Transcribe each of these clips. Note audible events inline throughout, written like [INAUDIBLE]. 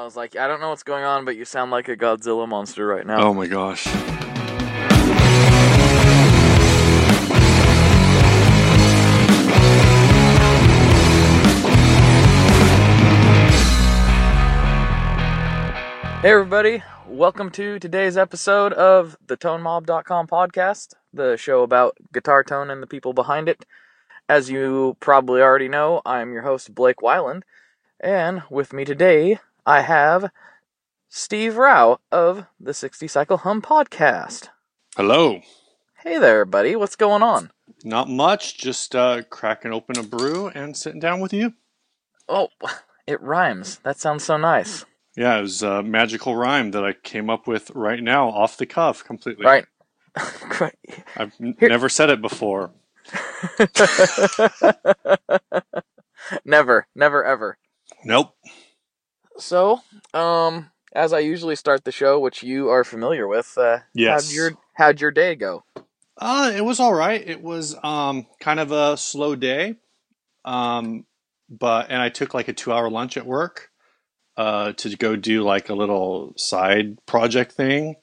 I was like, I don't know what's going on, but you sound like a Godzilla monster right now. Oh my gosh. Hey, everybody. Welcome to today's episode of the ToneMob.com podcast, the show about guitar tone and the people behind it. As you probably already know, I'm your host, Blake Wyland, and with me today, I have Steve Rao of the 60 Cycle Hum podcast. Hello. Hey there, buddy. What's going on? Not much, just uh, cracking open a brew and sitting down with you. Oh, it rhymes. That sounds so nice. Yeah, it was a magical rhyme that I came up with right now off the cuff completely. Right. [LAUGHS] I've n- never said it before. [LAUGHS] never, never, ever. Nope. So, um, as I usually start the show, which you are familiar with, uh, Yes. how'd your how'd your day go? Uh, it was all right. It was um, kind of a slow day, um, but and I took like a two-hour lunch at work uh, to go do like a little side project thing.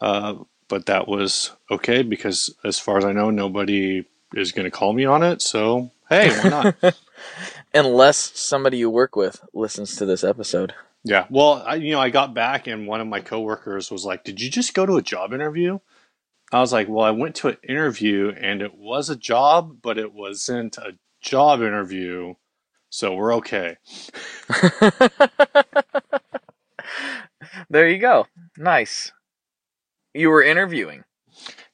Uh, but that was okay because, as far as I know, nobody is going to call me on it. So hey, why not? [LAUGHS] Unless somebody you work with listens to this episode. yeah. Well, I, you know, I got back and one of my coworkers was like, "Did you just go to a job interview?" I was like, "Well, I went to an interview and it was a job, but it wasn't a job interview, so we're okay." [LAUGHS] there you go. Nice. You were interviewing.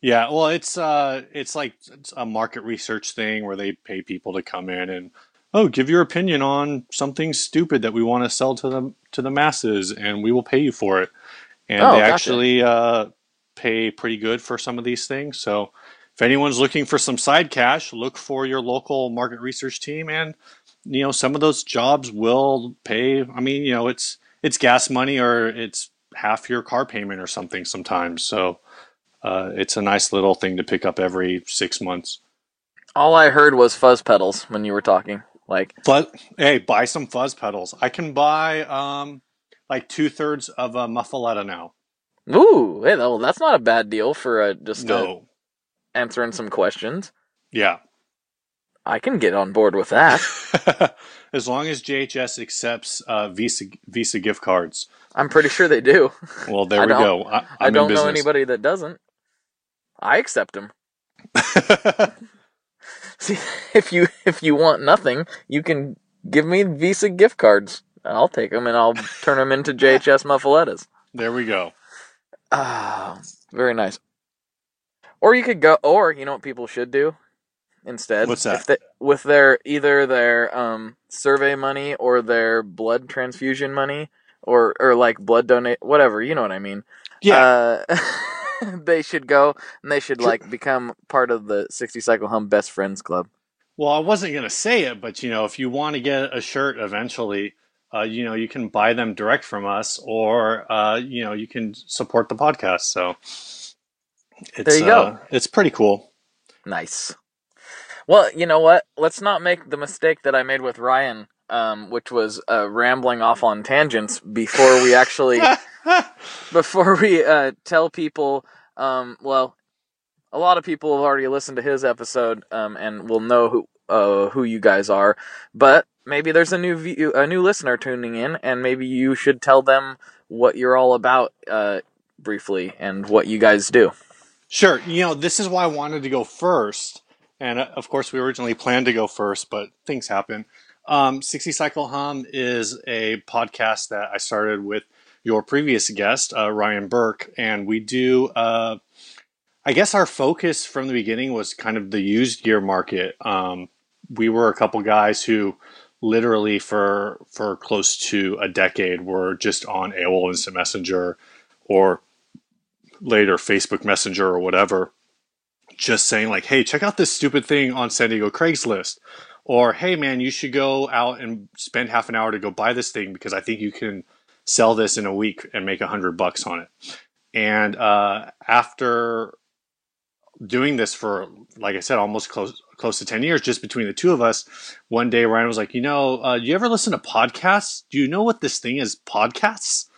Yeah, well, it's uh, it's like it's a market research thing where they pay people to come in and oh, give your opinion on something stupid that we want to sell to the to the masses, and we will pay you for it. And Oh, they gotcha. actually uh, pay pretty good for some of these things. So, if anyone's looking for some side cash, look for your local market research team, and you know some of those jobs will pay. I mean, you know, it's it's gas money or it's half your car payment or something sometimes. So uh, it's a nice little thing to pick up every six months. All I heard was fuzz pedals when you were talking. Like, But hey, buy some fuzz pedals. I can buy um, like two thirds of a muffaletta now. ooh, hey, well, that's not a bad deal for uh, just uh, No, answering some questions. yeah. I can get on board with that. [LAUGHS] as long as JHS accepts uh, Visa Visa gift cards. I'm pretty sure they do. Well, there [LAUGHS] we go. I, I in don't know anybody that doesn't. I accept them. [LAUGHS] [LAUGHS] See, if you if you want nothing, you can give me Visa gift cards. I'll take them and I'll turn them into JHS muffalettas. there we go. Ah, very nice. Or you could go, or you know what people should do instead? What's that? If they, with their either their um, survey money or their blood transfusion money, or or like blood donate, whatever. You know what I mean? Yeah. Uh, [LAUGHS] [LAUGHS] they should go and they should like become part of the 60 Cycle Hum Best Friends Club. Well, I wasn't going to say it, but you know, if you want to get a shirt eventually, uh, you know, you can buy them direct from us, or uh, you know, you can support the podcast. So it's, There you go. uh, it's pretty cool. Nice. Well, you know what? Let's not make the mistake that I made with Ryan, um, which was uh, rambling off on tangents before we actually [LAUGHS] before we uh, tell people. Um, well, a lot of people have already listened to his episode um, and will know who uh, who you guys are. But maybe there's a new view, a new listener tuning in, and maybe you should tell them what you're all about uh, briefly and what you guys do. Sure. You know, this is why I wanted to go first. And uh, of course, we originally planned to go first, but things happen. Um, 60 Cycle Hum is a podcast that I started with your previous guest, uh, Ryan Burke, and we do. Uh, I guess our focus from the beginning was kind of the used gear market. Um, we were a couple guys who literally for for close to a decade were just on AOL Instant Messenger or later Facebook Messenger or whatever, just saying like, "Hey, check out this stupid thing on San Diego Craigslist," or "Hey, man, you should go out and spend half an hour to go buy this thing because I think you can sell this in a week and make a hundred bucks on it." And uh, after doing this for, like I said, almost close close to ten years, just between the two of us, one day Ryan was like, "You know, uh, do you ever listen to podcasts? Do you know what this thing is? Podcasts?"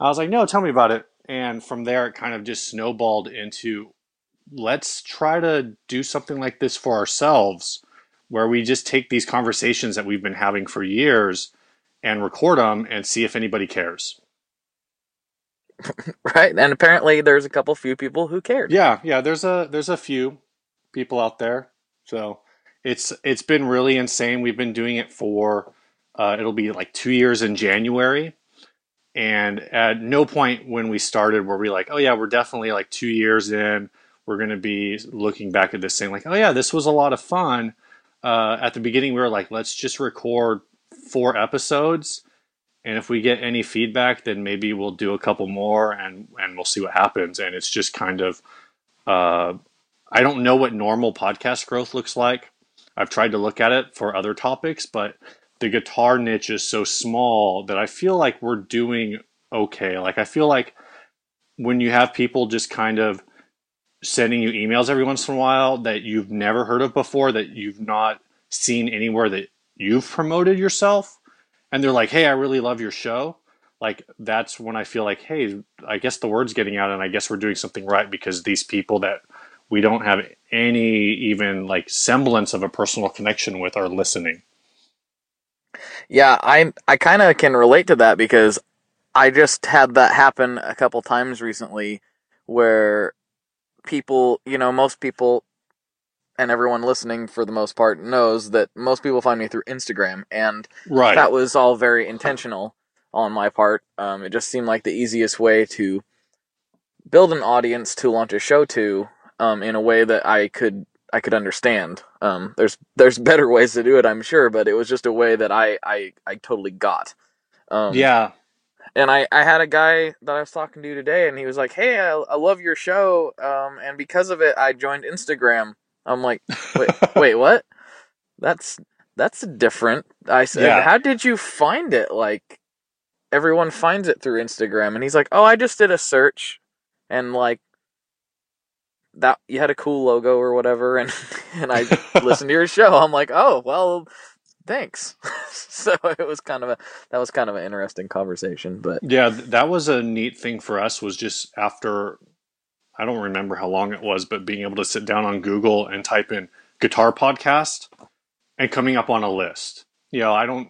I was like, "No, tell me about it." And from there, it kind of just snowballed into, let's try to do something like this for ourselves, where we just take these conversations that we've been having for years and record them and see if anybody cares. [LAUGHS] right? And apparently, there's a couple few people who cared. Yeah, yeah. There's a there's a few people out there. So it's it's been really insane. We've been doing it for uh, it'll be like two years in January, and at no point when we started were we like, oh yeah, we're definitely like two years in. We're going to be looking back at this saying like, oh yeah, this was a lot of fun. Uh, at the beginning, we were like, let's just record four episodes. And if we get any feedback then maybe we'll do a couple more and and we'll see what happens. And it's just kind of uh, i don't know what normal podcast growth looks like. I've tried to look at it for other topics but the guitar niche is so small that i feel like we're doing okay. Like i feel like when you have people just kind of sending you emails every once in a while that you've never heard of before that you've not seen anywhere that you've promoted yourself and they're like, "Hey, I really love your show." Like that's when I feel like, "Hey, I guess the word's getting out and I guess we're doing something right because these people that we don't have any even like semblance of a personal connection with are listening." Yeah, I I kind of can relate to that because I just had that happen a couple times recently where people, you know, most people and everyone listening for the most part knows that most people find me through Instagram and Right. that was all very intentional on my part. Um, it just seemed like the easiest way to build an audience to launch a show to um, in a way that I could I could understand. Um, there's there's [LAUGHS] better ways to do it, I'm sure, but it was just a way that I I, I totally got. Um, yeah. And I, I had a guy that I was talking to today, and he was like, "Hey, I, I love your show, um, and because of it, I joined Instagram." I'm like, "Wait, [LAUGHS] wait, what? That's that's different." I said, Yeah. "How did you find it? Like, everyone finds it through Instagram." And he's like, "Oh, I just did a search, and like that you had a cool logo or whatever, and [LAUGHS] and I [LAUGHS] listened to your show." I'm like, "Oh, well." Thanks. [LAUGHS] so it was kind of a that was kind of an interesting conversation, but Yeah, that was a neat thing for us was just after I don't remember how long it was, but being able to sit down on Google and type in guitar podcast and coming up on a list. You know, I don't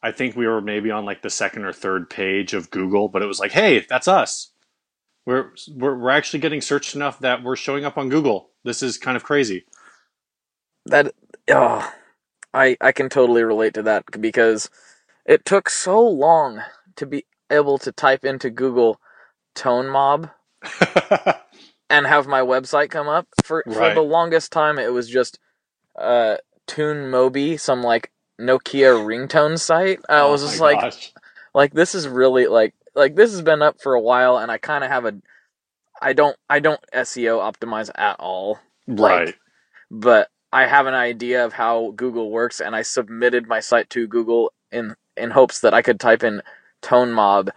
I think we were maybe on like the second or third page of Google, but it was like, "Hey, that's us." We're we're, we're actually getting searched enough that we're showing up on Google. This is kind of crazy. that oh, I I can totally relate to that because it took so long to be able to type into Google tone mob [LAUGHS] and have my website come up for for the longest time it was just uh tune mobi some like Nokia ringtone site I Oh was just like gosh. like this is really like like this has been up for a while and I kind of have a I don't I don't SEO optimize at all like, right. but I have an idea of how Google works, and I submitted my site to Google in in hopes that I could type in Tone Mob,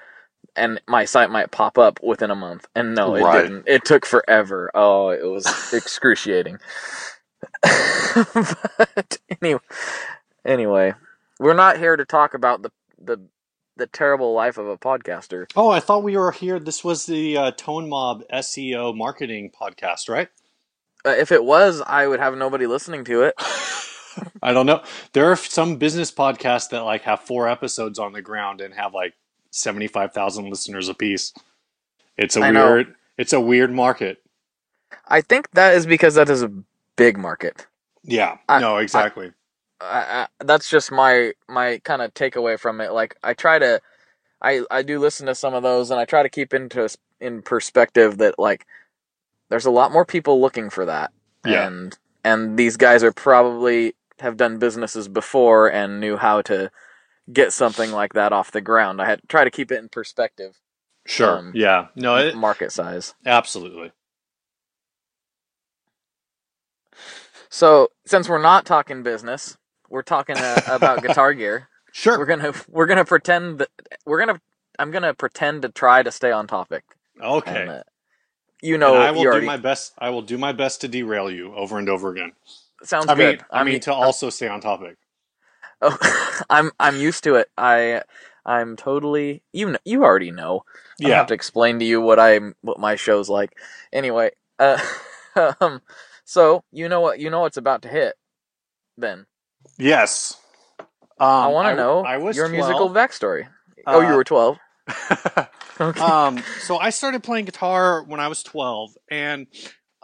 and my site might pop up within a month. And no, it Right. didn't. It took forever. Oh, it was [LAUGHS] excruciating. [LAUGHS] but anyway, anyway, we're not here to talk about the the the terrible life of a podcaster. Oh, I thought we were here. This was the uh, Tone Mob SEO marketing podcast, right? Uh, if it was, I would have nobody listening to it. [LAUGHS] I don't know. There are some business podcasts that like have four episodes on the ground and have like seventy five thousand listeners apiece. It's a I know. weird. It's a weird market. I think that is because that is a big market. Yeah. I- no, exactly. I, I, that's just my my kind of takeaway from it. Like I try to, I I do listen to some of those, and I try to keep into in perspective that like there's a lot more people looking for that, Yeah. and and these guys are probably have done businesses before and knew how to get something like that off the ground. I had to try to keep it in perspective, Sure. Um, yeah. No, it, market size. absolutely. So since we're not talking business, we're talking uh, about [LAUGHS] guitar gear. Sure. We're gonna we're gonna pretend that we're gonna I'm gonna pretend to try to stay on topic. okay. And, uh, you know, and I will do already my best. I will do my best to derail you over and over again. sounds I mean, good. I mean to also stay on topic. Oh, [LAUGHS] I'm I'm used to it. I I'm totally you know, you already know. I don't Yeah. have to explain to you what I'm what my show's like. Anyway, uh, [LAUGHS] um, so you know what you know what's about to hit. Then Yes. Um, I want to know I was your 12. musical backstory. oh, you Uh, were twelve. [LAUGHS] Okay. um, so I started playing guitar when I was 12 and,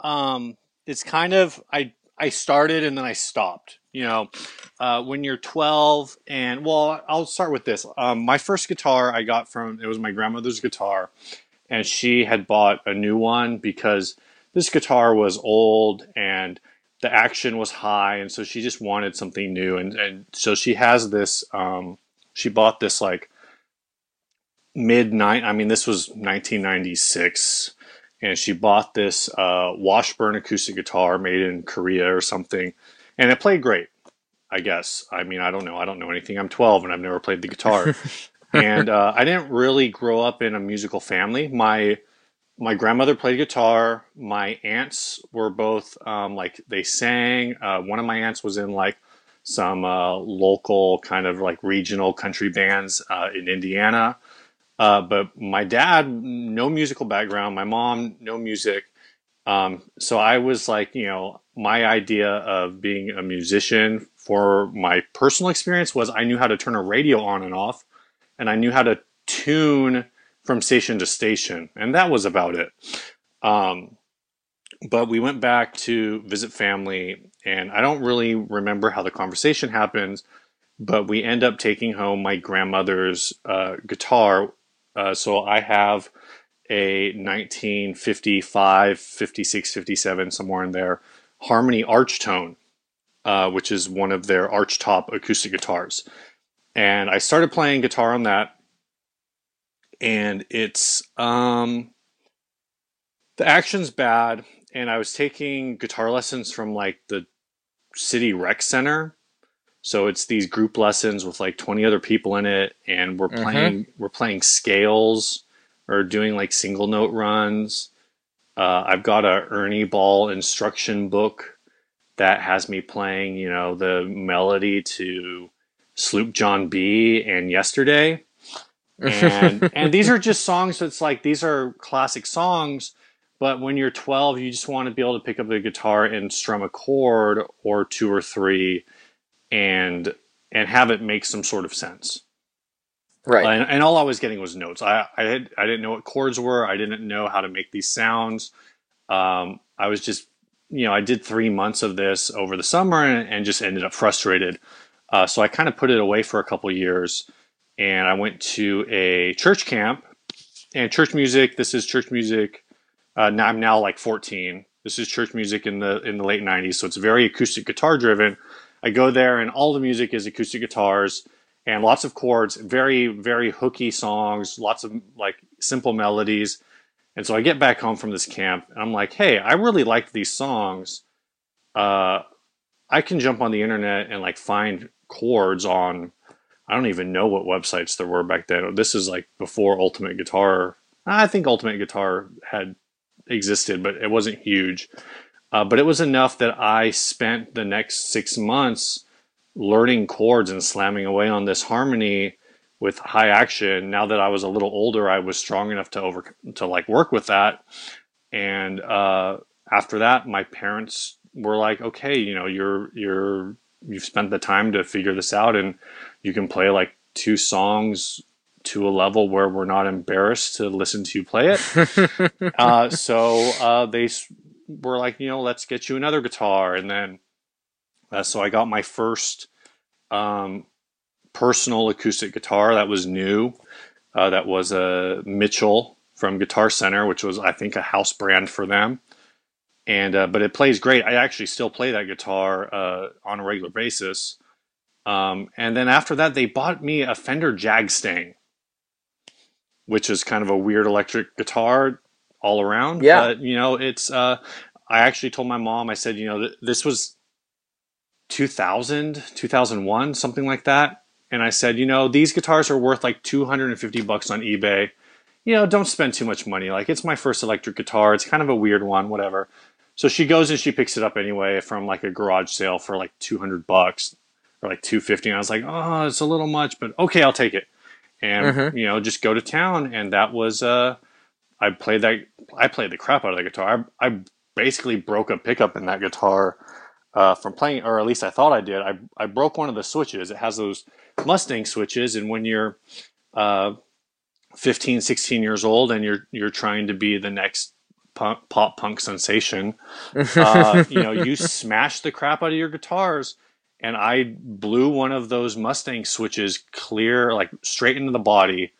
um, it's kind of, I, I started and then I stopped, you know, uh, when you're 12 and, well, I'll start with this. Um, my first guitar I got from, it was my grandmother's guitar and she had bought a new one because this guitar was old and the action was high and so she just wanted something new and, and so she has this, um, she bought this like mid nine. I mean, this was 1996, and she bought this uh, Washburn acoustic guitar made in Korea or something, and it played great. I guess. I mean, I don't know. I don't know anything. I'm 12 and I've never played the guitar, [LAUGHS] and uh, I didn't really grow up in a musical family. My my grandmother played guitar. My aunts were both um, like they sang. Uh, one of my aunts was in like some uh, local kind of like regional country bands uh, in Indiana. Uh, but my dad, no musical background. My mom, no music. Um, so I was like, you know, my idea of being a musician for my personal experience was I knew how to turn a radio on and off, and I knew how to tune from station to station, and that was about it. Um, but we went back to visit family, and I don't really remember how the conversation happens, but we end up taking home my grandmother's uh, guitar. Uh, so I have a 1955, 56, 57, somewhere in there, Harmony Archtone, uh, which is one of their archtop acoustic guitars. And I started playing guitar on that, and it's um, the action's bad. And I was taking guitar lessons from like the city rec center. So it's these group lessons with like 20 other people in it, and we're Mhm. playing we're playing scales or doing like single note runs. Uh, I've got a Ernie Ball instruction book that has me playing, you know, the melody to Sloop John B and Yesterday. And [LAUGHS] and these are just songs that's like these are classic songs, but when you're 12, you just want to be able to pick up the guitar and strum a chord or two or three and and have it make some sort of sense. right. And, and all I was getting was notes. I I, had, I didn't know what chords were. I didn't know how to make these sounds. Um, I was just, you know, I did three months of this over the summer and, and just ended up frustrated. Uh, so I kind of put it away for a couple years, and I went to a church camp. And church music. This is church music. Uh, now I'm now like 14. This is church music in the in the late 90s, so it's very acoustic guitar driven. I go there, and all the music is acoustic guitars and lots of chords, very, very hooky songs, lots of like simple melodies. And so I get back home from this camp and I'm like, hey, I really like these songs. Uh, I can jump on the internet and like find chords on, I don't even know what websites there were back then. This is like before Ultimate Guitar. I think Ultimate Guitar had existed, but it wasn't huge. Uh, but it was enough that I spent the next six months learning chords and slamming away on this harmony with high action. Now that I was a little older, I was strong enough to over to like work with that. And uh, after that, my parents were like, "Okay, you know, you're you're you've spent the time to figure this out, and you can play like two songs to a level where we're not embarrassed to listen to you play it." [LAUGHS] uh, so uh, they were like, you know, let's get you another guitar, and then uh, so I got my first um, personal acoustic guitar that was new. Uh, that was a Mitchell from Guitar Center, which was I think a house brand for them. And uh, but it plays great. I actually still play that guitar uh, on a regular basis. Um, and then after that, they bought me a Fender Jagstang, which is kind of a weird electric guitar all around. Yeah. But, you know, it's, uh, I actually told my mom, I said, you know, th- this was 2000, 2001, something like that. And I said, you know, these guitars are worth like 250 bucks on eBay. You know, don't spend too much money. Like, it's my first electric guitar. It's kind of a weird one, whatever. So she goes and she picks it up anyway from like a garage sale for like 200 bucks or like 250. And I was like, oh, it's a little much, but okay, I'll take it. And, Mhm. you know, just go to town. And that was, uh, I played that, I played the crap out of that guitar. I, I basically broke a pickup in that guitar uh, from playing, or at least I thought I did. I, I broke one of the switches. It has those Mustang switches. And when you're, uh, 15, 16 years old and you're, you're trying to be the next punk, pop punk sensation, uh, [LAUGHS] you know, you smash the crap out of your guitars. And I blew one of those Mustang switches clear, like straight into the body.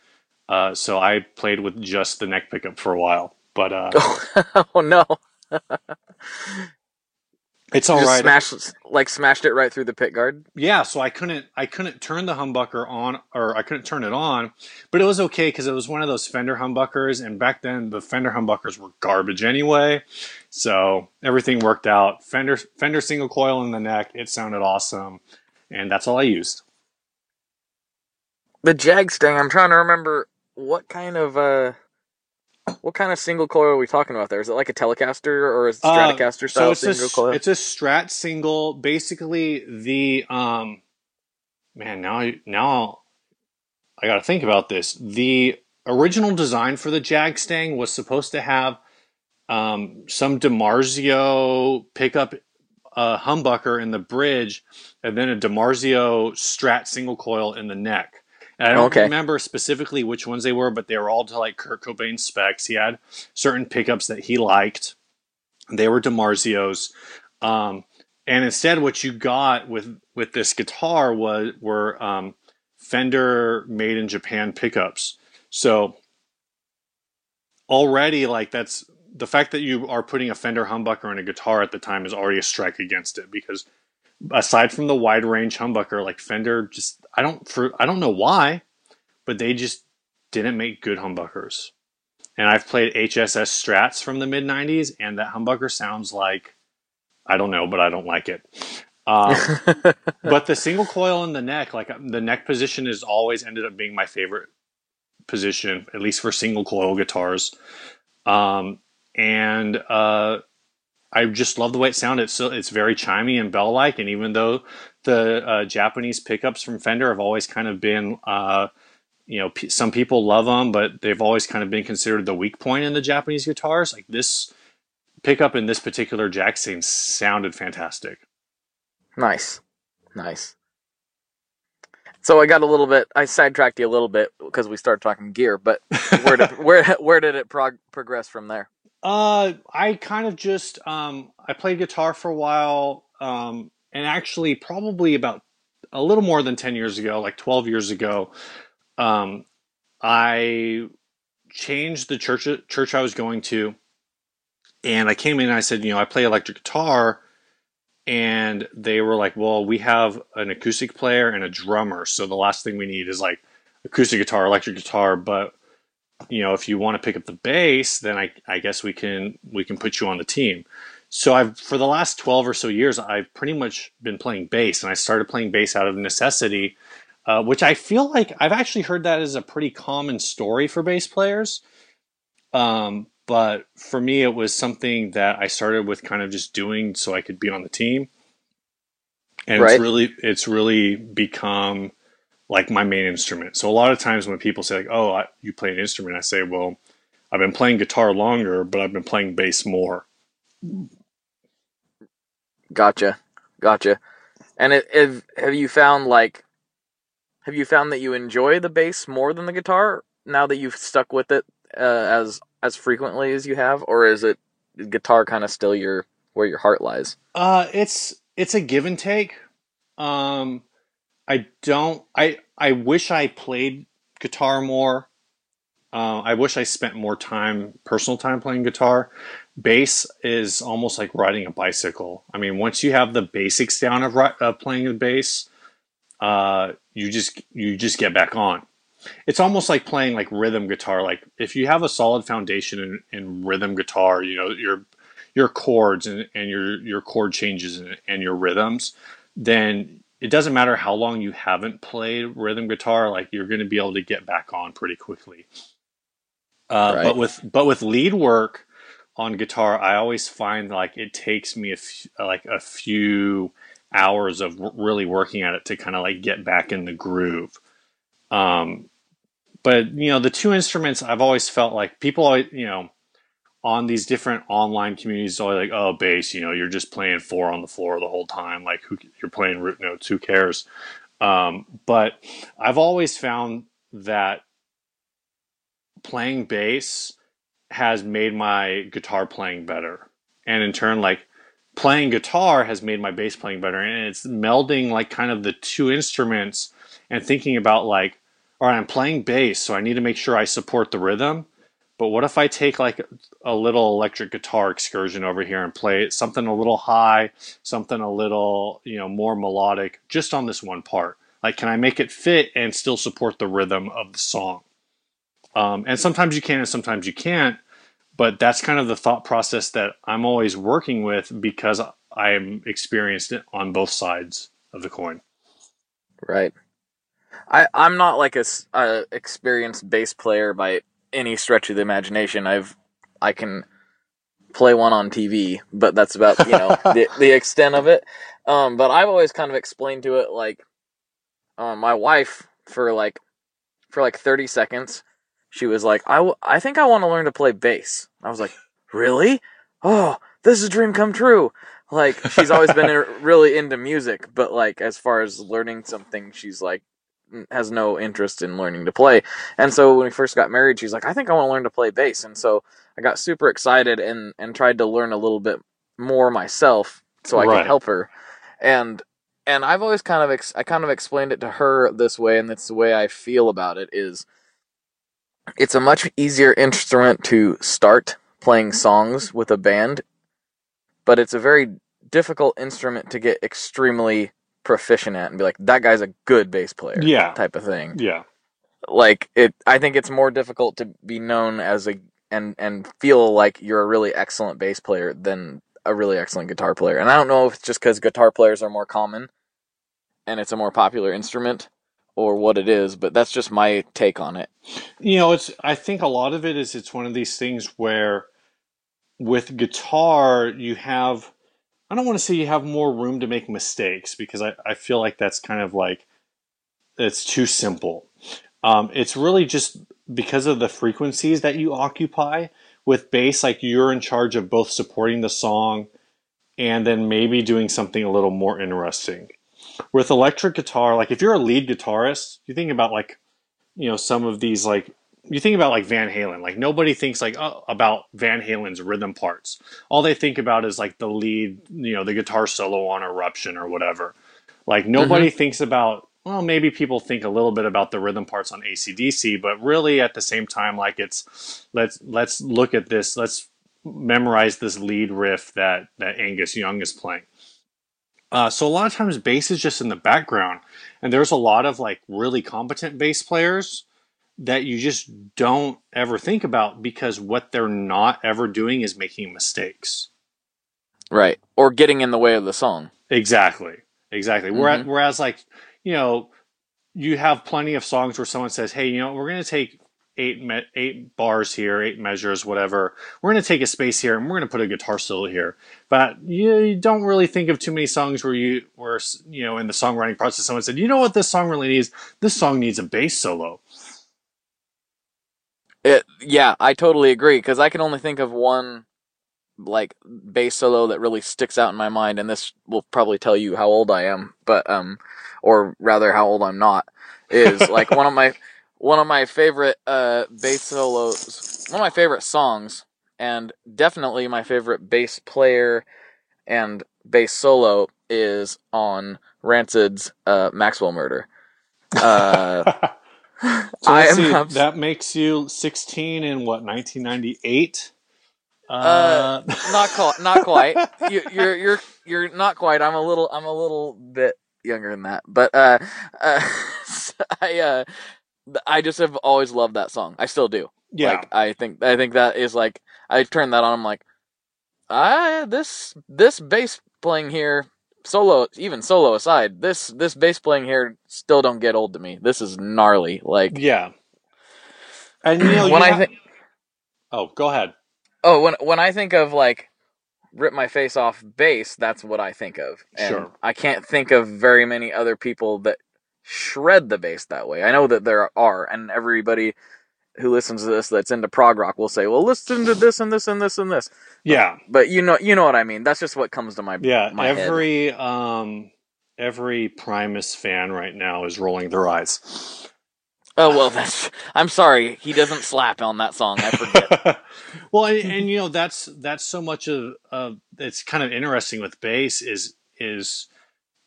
Uh, so I played with just the neck pickup for a while. But uh, [LAUGHS] oh no! [LAUGHS] it's You all just right. smashed like smashed it right through the pick guard. Yeah, so I couldn't I couldn't turn the humbucker on or I couldn't turn it on, but it was okay because it was one of those Fender humbuckers, and back then the Fender humbuckers were garbage anyway, so everything worked out. Fender Fender single coil in the neck, it sounded awesome, and that's all I used. The Jagstang. I'm trying to remember what kind of uh, what kind of single coil are we talking about there? Is it like a Telecaster or a Uh, Stratocaster style a, single s- coil? it's a Strat single. Basically, the um, man. Now, I- now I got to think about this. The original design for the Jagstang was supposed to have um, some DiMarzio pickup uh, humbucker in the bridge, and then a DiMarzio Strat single coil in the neck. And I don't Okay. remember specifically which ones they were, but they were all to like Kurt Cobain specs. He had certain pickups that he liked. They were DiMarzio's. Um, and instead, what you got with with this guitar was were um, Fender made in Japan pickups. So already, like that's the fact that you are putting a Fender humbucker in a guitar at the time is already a strike against it because aside from the wide range humbucker, like Fender just I don't for I don't know why, but they just didn't make good humbuckers. And I've played HSS Strats from the mid '90s, and that humbucker sounds like I don't know, but I don't like it. Um, [LAUGHS] but the single coil in the neck, like the neck position, has always ended up being my favorite position, at least for single coil guitars. Um, and uh, I just love the way it sounded. It's, so it's very chimey and bell like, and even though the uh, Japanese pickups from Fender have always kind of been, uh, you know, p- some people love them, but they've always kind of been considered the weak point in the Japanese guitars. Like this pickup in this particular jack Jackson sounded fantastic. Nice, nice. So I got a little bit. I sidetracked you a little bit because we started talking gear, but where did [LAUGHS] where where did it prog- progress from there? Uh, I kind of just um, I played guitar for a while, um, and actually probably about a little more than ten years ago, like twelve years ago, um, I changed the church church I was going to, and I came in and I said, you know, I play electric guitar, and they were like, well, we have an acoustic player and a drummer, so the last thing we need is like acoustic guitar, electric guitar, but you know, if you want to pick up the bass, then I, I guess we can we can put you on the team. So I've for the last twelve or so years, I've pretty much been playing bass, and I started playing bass out of necessity, uh, which I feel like I've actually heard that as a pretty common story for bass players. Um, but for me, it was something that I started with kind of just doing so I could be on the team, and Right. it's really it's really become like my main instrument. So a lot of times when people say like, "Oh, I, you play an instrument," I say, "Well, I've been playing guitar longer, but I've been playing bass more." Gotcha, gotcha. And it, have have you found like have you found that you enjoy the bass more than the guitar now that you've stuck with it uh, as as frequently as you have, or is it guitar kind of still your where your heart lies? Uh, it's it's a give and take. Um, I don't. I I wish I played guitar more. Uh, I wish I spent more time, personal time playing guitar. Bass is almost like riding a bicycle. I mean, once you have the basics down of, of playing the bass, uh, you just you just get back on. It's almost like playing like rhythm guitar. Like if you have a solid foundation in, in rhythm guitar, you know your your chords and, and your your chord changes and, and your rhythms, then it doesn't matter how long you haven't played rhythm guitar. Like you're going to be able to get back on pretty quickly. Uh, right. But with but with lead work on guitar, I always find like it takes me a f- like a few hours of really working at it to kind of like get back in the groove. Um, but you know, the two instruments I've always felt like people, always, you know, on these different online communities, always like, oh, bass, you know, you're just playing four on the floor the whole time. Like, who, you're playing root notes, who cares? Um, but I've always found that playing bass has made my guitar playing better. And in turn, like playing guitar has made my bass playing better. And it's melding like kind of the two instruments and thinking about like, all right, I'm playing bass, so I need to make sure I support the rhythm. But what if I take like a little electric guitar excursion over here and play something a little high, something a little, you know, more melodic just on this one part? Like, can I make it fit and still support the rhythm of the song? Um, and sometimes you can and sometimes you can't. But that's kind of the thought process that I'm always working with because I'm experienced on both sides of the coin. Right. I, I'm not like a, a experienced bass player by any stretch of the imagination. I've I can play one on TV, but that's about you know [LAUGHS] the the extent of it. Um, but I've always kind of explained to it like, um, my wife for like for like thirty seconds, she was like, I, w- I think I want to learn to play bass. I was like, really? Oh, this is a dream come true. Like she's always been [LAUGHS] really into music, but like as far as learning something, she's like has no interest in learning to play. And so when we first got married, she's like, I think I want to learn to play bass. And so I got super excited and and tried to learn a little bit more myself so I right. could help her. And and I've always kind of ex- I kind of explained it to her this way, and that's the way I feel about it. Is it's a much easier instrument to start playing songs with a band, but it's a very difficult instrument to get extremely proficient at and be like that guy's a good bass player yeah. type of thing. Yeah. Like it i think it's more difficult to be known as a and and feel like you're a really excellent bass player than a really excellent guitar player. And i don't know if it's just because guitar players are more common and it's a more popular instrument or what it is but that's just my take on it. You know it's i think a lot of it is it's one of these things where with guitar you have I don't want to say you have more room to make mistakes because I, I feel like that's kind of like it's too simple. Um, it's really just because of the frequencies that you occupy with bass, like you're in charge of both supporting the song and then maybe doing something a little more interesting. With electric guitar, like if you're a lead guitarist, you think about like, you know, some of these like you think about like Van Halen, like nobody thinks like oh, about Van Halen's rhythm parts. All they think about is like the lead, you know, the guitar solo on Eruption or whatever. Like nobody mm-hmm. thinks about well, maybe people think a little bit about the rhythm parts on ACDC, but really at the same time, like it's let's let's look at this, let's memorize this lead riff that that Angus Young is playing. Uh, so a lot of times bass is just in the background, and there's a lot of like really competent bass players that you just don't ever think about because what they're not ever doing is making mistakes. Right. Or getting in the way of the song. Exactly. Exactly. Mm-hmm. Whereas, whereas, like, you know, you have plenty of songs where someone says, hey, you know, we're going to take eight me- eight bars here, eight measures, whatever. We're going to take a space here and we're going to put a guitar solo here. But you, you, don't really think of too many songs where you where you know in the songwriting process someone said, "You know what this song really needs? This song needs a bass solo." It, yeah, I totally agree because I can only think of one like bass solo that really sticks out in my mind, and this will probably tell you how old I am, but um, or rather how old I'm not. Is like one of my [LAUGHS] one of my favorite uh bass solos, one of my favorite songs, and definitely my favorite bass player and bass solo is on Rancid's uh, Maxwell Murder. [LAUGHS] Uh, [LAUGHS] so I am see, abs- that makes you 16 in what 1998. Uh, not quite. Not quite. [LAUGHS] You, you're you're you're not quite. I'm a little. I'm a little bit younger than that. But uh, [LAUGHS] uh I uh, I just have always loved that song. I still do. yeah, Like I think I think that is like I turn that on. I'm like, ah, this this bass playing here, solo even solo aside, this this bass playing here still don't get old to me. This is gnarly. Like yeah. And [CLEARS THROAT] when I think oh, go ahead. oh when when I think of like rip my face off bass, that's what I think of. And Sure. I can't think of very many other people that shred the bass that way. I know that there are, and everybody who listens to this that's into prog rock will say, "Well, listen to this and this and this and this." Yeah, But you know, you know what I mean. That's just what comes to my yeah. my head. every um, every Primus fan right now is rolling their eyes. Oh well, [LAUGHS] that's. I'm sorry, he doesn't slap on that song. I forget. [LAUGHS] well, and, and you know that's that's so much of of it's kind of interesting with bass is is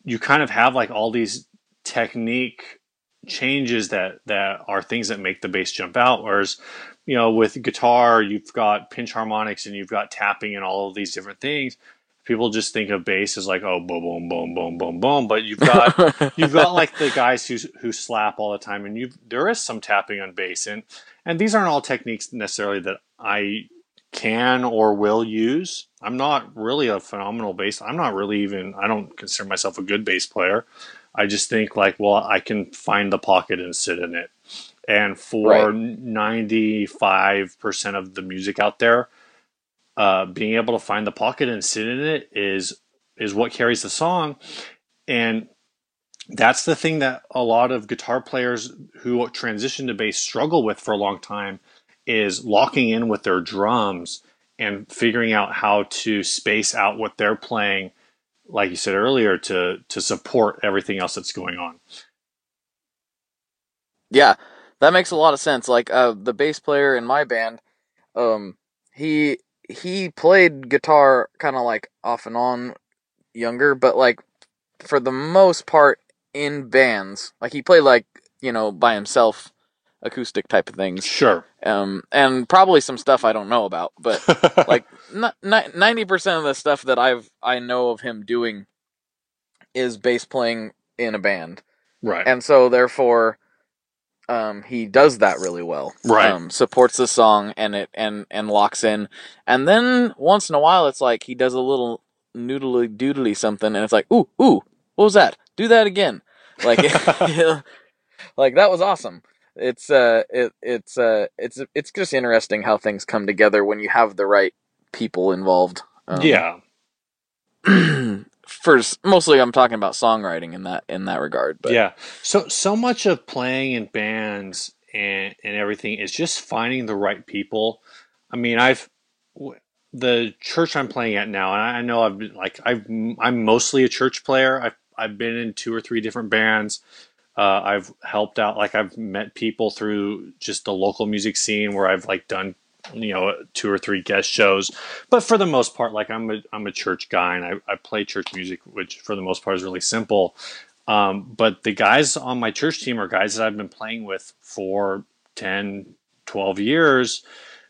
you kind of have like all these technique changes that that are things that make the bass jump out. Whereas you know with guitar you've got pinch harmonics and you've got tapping and all of these different things. People just think of bass as like oh boom boom boom boom boom boom, but you've got [LAUGHS] you've got like the guys who who slap all the time, and you there is some tapping on bass, and and these aren't all techniques necessarily that I can or will use. I'm not really a phenomenal bass. I'm not really even. I don't consider myself a good bass player. I just think like, well, I can find the pocket and sit in it. And for ninety five percent of the music out there, uh, being able to find the pocket and sit in it is is what carries the song. And that's the thing that a lot of guitar players who transition to bass struggle with for a long time is locking in with their drums and figuring out how to space out what they're playing like you said earlier to to support everything else that's going on yeah, that makes a lot of sense. Like uh, the bass player in my band, um, he he played guitar kind of like off and on younger, but like for the most part in bands, like he played like you know by himself, acoustic type of things. sure Um, and probably some stuff I don't know about, but [LAUGHS] like ninety percent of the stuff that I've I know of him doing is bass playing in a band, right and so therefore, um, he does that really well. Right. Um, supports the song and it and and locks in, and then once in a while it's like he does a little noodly doodly something, and it's like ooh ooh what was that? Do that again, like [LAUGHS] [LAUGHS] like that was awesome. It's uh it it's uh it's it's just interesting how things come together when you have the right people involved. Um, yeah [CLEARS THROAT] first mostly I'm talking about songwriting in that in that regard. But yeah so so much of playing in bands and and everything is just finding the right people i mean i've w- the church i'm playing at now and i know i've been like i've i'm mostly a church player i've i've been in two or three different bands uh, I've helped out, like I've met people through just the local music scene where I've like done, you know, two or three guest shows. But for the most part, like I'm a I'm a church guy and I, I play church music, which for the most part is really simple. Um, but the guys on my church team are guys that I've been playing with for 10, 12 years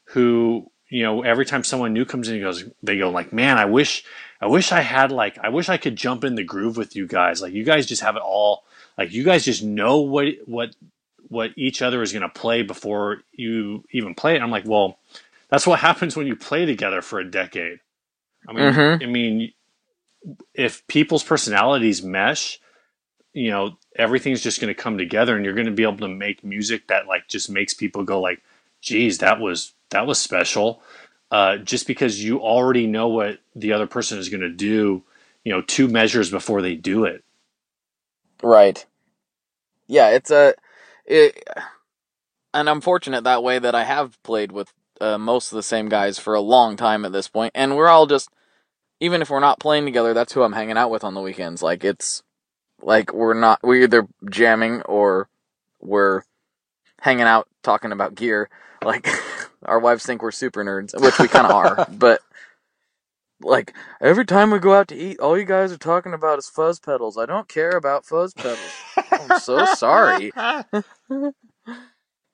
who, you know, every time someone new comes in, goes, they go like, man, I wish, I wish I had like, I wish I could jump in the groove with you guys. Like you guys just have it all. Like you guys just know what, what, what each other is going to play before you even play it. I'm like, well, that's what happens when you play together for a decade. I mean, Mhm. I mean, if people's personalities mesh, you know, everything's just going to come together, and you're going to be able to make music that like just makes people go like, "Geez, that was that was special." Uh, just because you already know what the other person is going to do, you know, two measures before they do it. Right. Yeah, it's a it, and I'm fortunate that way that I have played with uh, most of the same guys for a long time at this point, and we're all just even if we're not playing together, that's who I'm hanging out with on the weekends. Like it's like we're not we're either jamming or we're hanging out talking about gear. Like [LAUGHS] our wives think we're super nerds, which we kind of are, [LAUGHS] but like every time we go out to eat, all you guys are talking about is fuzz pedals. I don't care about fuzz pedals. I'm so sorry. [LAUGHS]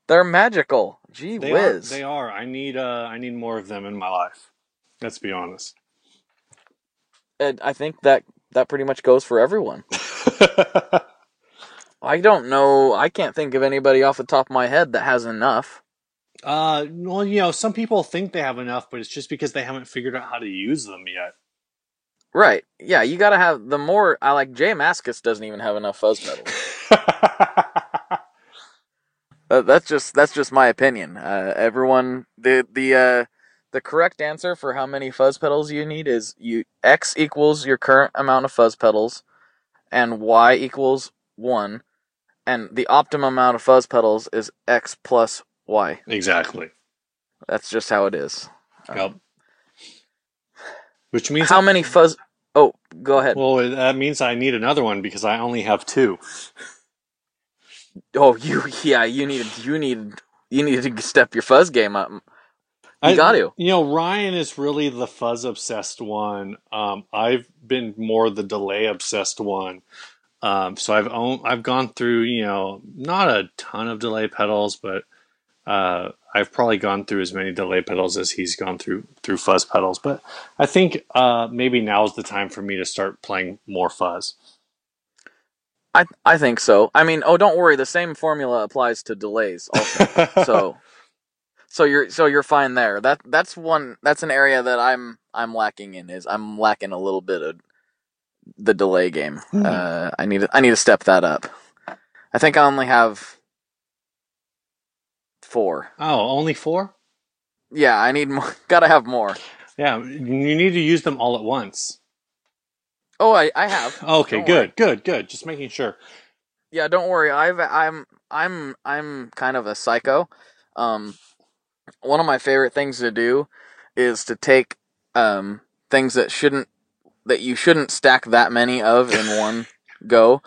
They're magical. Gee They whiz. are. They are. I need. Uh, I need more of them in my life. Let's be honest. And I think that that pretty much goes for everyone. [LAUGHS] I don't know. I can't think of anybody off the top of my head that has enough. Uh, well, you know, some people think they have enough, but it's just because they haven't figured out how to use them yet. Right. Yeah, you gotta have the more. I like J Mascis doesn't even have enough fuzz pedals. [LAUGHS] Uh, that's just that's just my opinion. Uh, everyone, the the uh, the correct answer for how many fuzz pedals you need is you x equals your current amount of fuzz pedals, and y equals one, and the optimum amount of fuzz pedals is x plus y. exactly. That's just how it is. Yep. Which means How many fuzz? Oh, go ahead. Well, that means I need another one because I only have two. oh, you yeah, you need you need you need to step your fuzz game up. You I, got to. You know, Ryan is really the fuzz obsessed one. Um, I've been more the delay obsessed one. Um, so I've own, I've gone through, you know, not a ton of delay pedals, but uh, I've probably gone through as many delay pedals as he's gone through through fuzz pedals. But I think uh, maybe now's the time for me to start playing more fuzz. I I think so. I mean, oh, don't worry. The same formula applies to delays also. [LAUGHS] so so you're so you're fine there. That that's one that's an area that I'm I'm lacking in is I'm lacking a little bit of the delay game. Hmm. Uh, I need I need to step that up. I think I only have four. oh, only four? Yeah, I need more. [LAUGHS] Gotta have more. Yeah, you need to use them all at once. Oh, I I have. [LAUGHS] Okay, Don't good, worry. good, good. Just making sure. Yeah, don't worry. I've I'm I'm I'm kind of a psycho. Um, one of my favorite things to do is to take um things that shouldn't that you shouldn't stack that many of in [LAUGHS] one go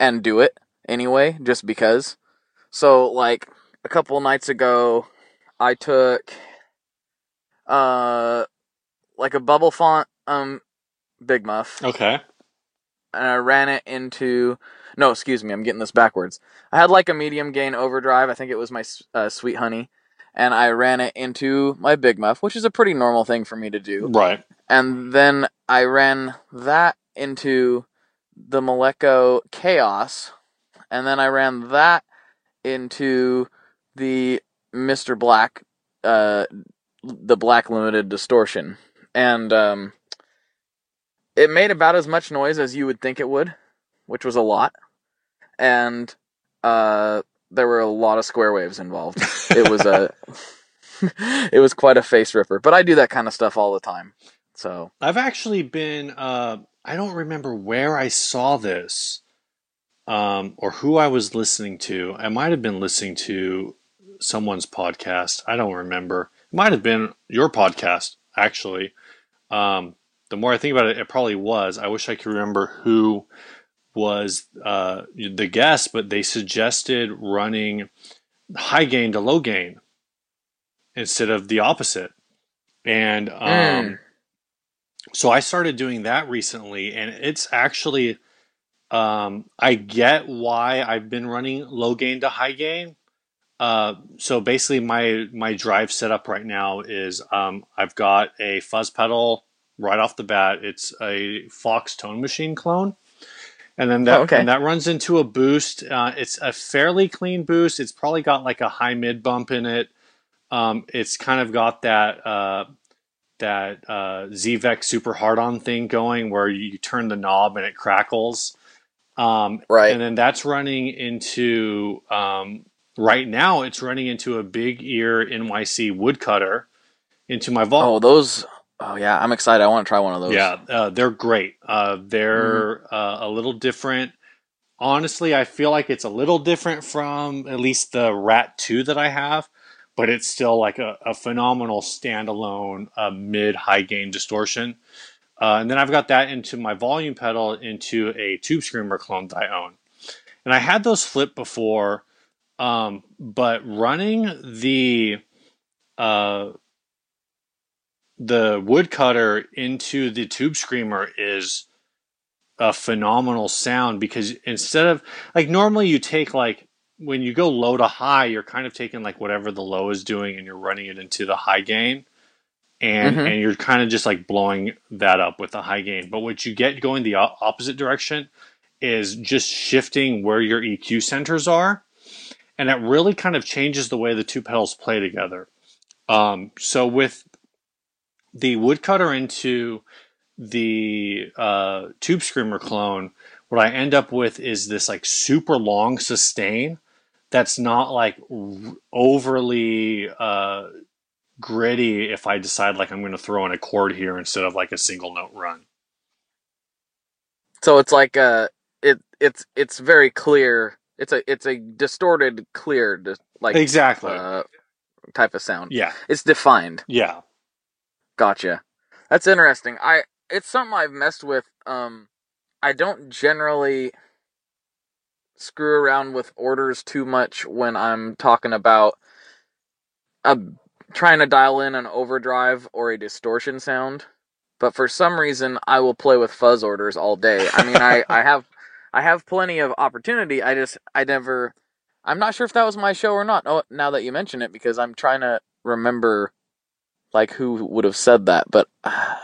and do it anyway, just because. So like a couple nights ago, I took uh like a bubble font um big muff Okay. and I ran it into no, excuse me, I'm getting this backwards. I had like a medium gain overdrive. I think it was my uh, sweet honey, and I ran it into my big muff, which is a pretty normal thing for me to do. Right. And then I ran that into the Moleko Chaos, and then I ran that into the Mr. Black, uh, the Black Limited Distortion, and um, it made about as much noise as you would think it would, which was a lot, and uh, there were a lot of square waves involved. It was a, [LAUGHS] it was quite a face ripper. But I do that kind of stuff all the time, so. I've actually been. Uh, I don't remember where I saw this, um, or who I was listening to. I might have been listening to someone's podcast. I don't remember. It might have been your podcast, actually. Um, the more I think about it, it probably was. I wish I could remember who was uh, the guest, but they suggested running high gain to low gain instead of the opposite. And um, Mm. so I started doing that recently, and it's actually um, I get why I've been running low gain to high gain. Uh, so basically, my my drive setup right now is um, I've got a fuzz pedal right off the bat. It's a Foxx Tone Machine clone, and then that Oh, okay. and that runs into a boost. Uh, it's a fairly clean boost. It's probably got like a high mid bump in it. Um, it's kind of got that uh, that uh, ZVex super hard on thing going where you turn the knob and it crackles. Um, Right. And then that's running into, um, right now, it's running into a big ear NYC woodcutter into my vault. Oh, those. Oh yeah, I'm excited. I want to try one of those. Yeah, uh, they're great. Uh, they're uh, a little different. Honestly, I feel like it's a little different from at least the Rat 2 that I have, but it's still like a, a phenomenal standalone uh, mid high gain distortion. Uh, and then I've got that into my volume pedal into a Tube Screamer clone that I own. And I had those flip before, um, but running the uh, the woodcutter into the tube screamer is a phenomenal sound because instead of like normally you take like when you go low to high, you're kind of taking like whatever the low is doing and you're running it into the high gain. And, Mhm. and you're kind of just like blowing that up with the high gain. But what you get going the opposite direction is just shifting where your EQ centers are. And that really kind of changes the way the two pedals play together. Um, so with the woodcutter into the uh, tube screamer clone, what I end up with is this like super long sustain that's not like r- overly uh, gritty if I decide like I'm going to throw in a chord here instead of like a single note run. So it's like uh it it's it's very clear. It's a it's a distorted, clear, like Exactly. uh, type of sound. yeah. It's defined. Yeah. Gotcha. That's interesting. I it's something I've messed with. Um, I don't generally screw around with orders too much when I'm talking about a trying to dial in an overdrive or a distortion sound. But for some reason, I will play with fuzz orders all day. I mean, I I have I have plenty of opportunity. I just I never. I'm not sure if that was my show or not. Oh, now that you mention it, because I'm trying to remember like who would have said that, but [SIGHS] uh,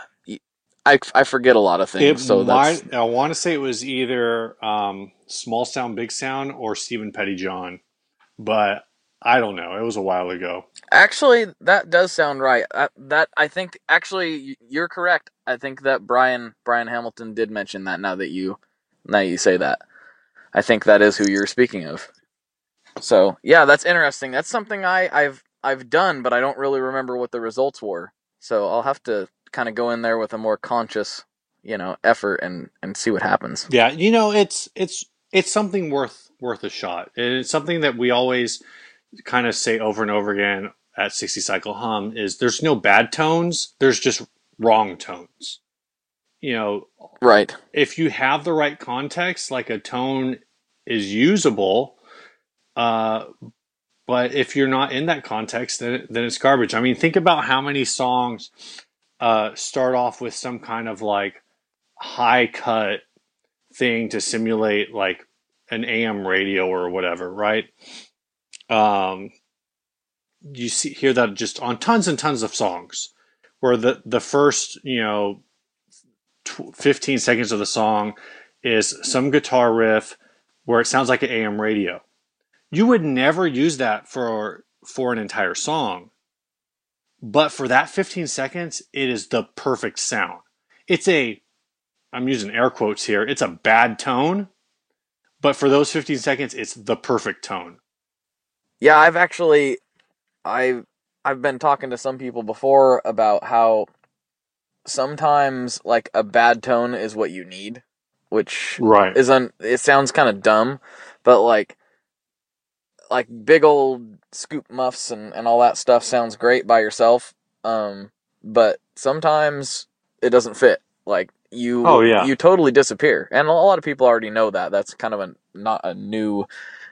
I I forget a lot of things. It so that's I want to say it was either um, Small Sound, Big Sound or Stephen Pettyjohn, but I don't know. It was a while ago. actually that does sound right. Uh, that I think actually you're correct. I think that Brian Brian Hamilton did mention that. Now that you now you say that, I think that is who you're speaking of. So yeah, that's interesting. That's something I I've I've done, but I don't really remember what the results were. So I'll have to kind of go in there with a more conscious, you know, effort and and see what happens. Yeah, you know, it's it's it's something worth worth a shot. And it's something that we always kind of say over and over again at 60 Cycle Hum is there's no bad tones, there's just wrong tones. You know, Right. if you have the right context, like a tone is usable, uh, but if you're not in that context, then then it's garbage. I mean, think about how many songs uh, start off with some kind of like high cut thing to simulate like an AM radio or whatever, right? Um, you see hear that just on tons and tons of songs, where the the first you know 15 seconds of the song is some guitar riff where it sounds like an AM radio. You would never use that for for an entire song. But for that 15 seconds, it is the perfect sound. It's a I'm using air quotes here. It's a bad tone, but for those 15 seconds, it's the perfect tone. Yeah, I've actually I've I've been talking to some people before about how sometimes like a bad tone is what you need, which Right. isn't it sounds kind of dumb, but like like big old scoop muffs and, and all that stuff sounds great by yourself. Um but sometimes it doesn't fit. Like you Oh, yeah. you totally disappear. And a lot of people already know that. That's kind of a not a new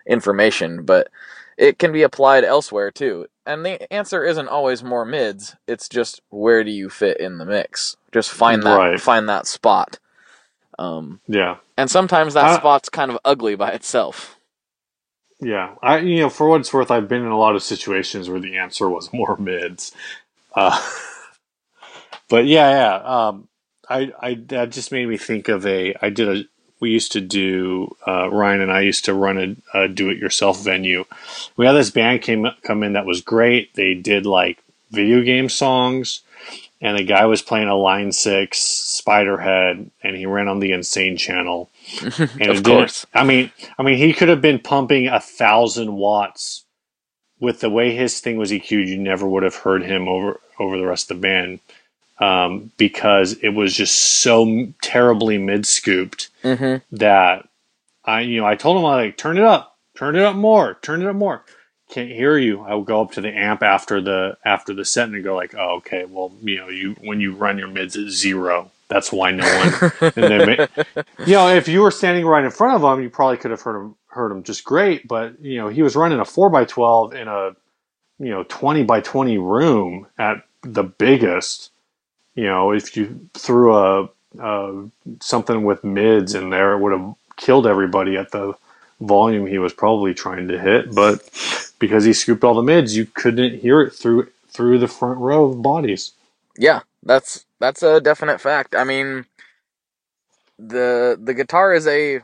information, but it can be applied elsewhere too. And the answer isn't always more mids. It's just where do you fit in the mix? Just find that Right. find that spot. Um, Yeah. and sometimes that I- spot's kind of ugly by itself. Yeah, I you know for what it's worth, I've been in a lot of situations where the answer was [LAUGHS] more mids. Uh, [LAUGHS] but yeah, yeah. Um, I I that just made me think of a. I did a. We used to do uh, Ryan and I used to run a, a do-it-yourself venue. We had this band came come in that was great. They did like video game songs, and the guy was playing a Line Six Spiderhead, and he ran on the Insane channel. [LAUGHS] And Of course. I mean, I mean, he could have been pumping a thousand watts with the way his thing was EQ'd. You never would have heard him over over the rest of the band um, because it was just so terribly mid scooped hmm that I, you know, I told him I like turn it up, turn it up more, turn it up more. Can't hear you. I would go up to the amp after the after the set and go like, oh, okay, well, you know, you when you run your mids at zero, that's why no one. [LAUGHS] and then, ma- you know, if you were standing right in front of him, you probably could have heard him heard him just great. But you know, he was running a four by twelve in a you know twenty by twenty room at the biggest, you know, if you threw a, a something with mids in there, it would have killed everybody at the volume he was probably trying to hit. But because he scooped all the mids, you couldn't hear it through through the front row of bodies. Yeah, that's that's a definite fact. I mean, the the guitar is a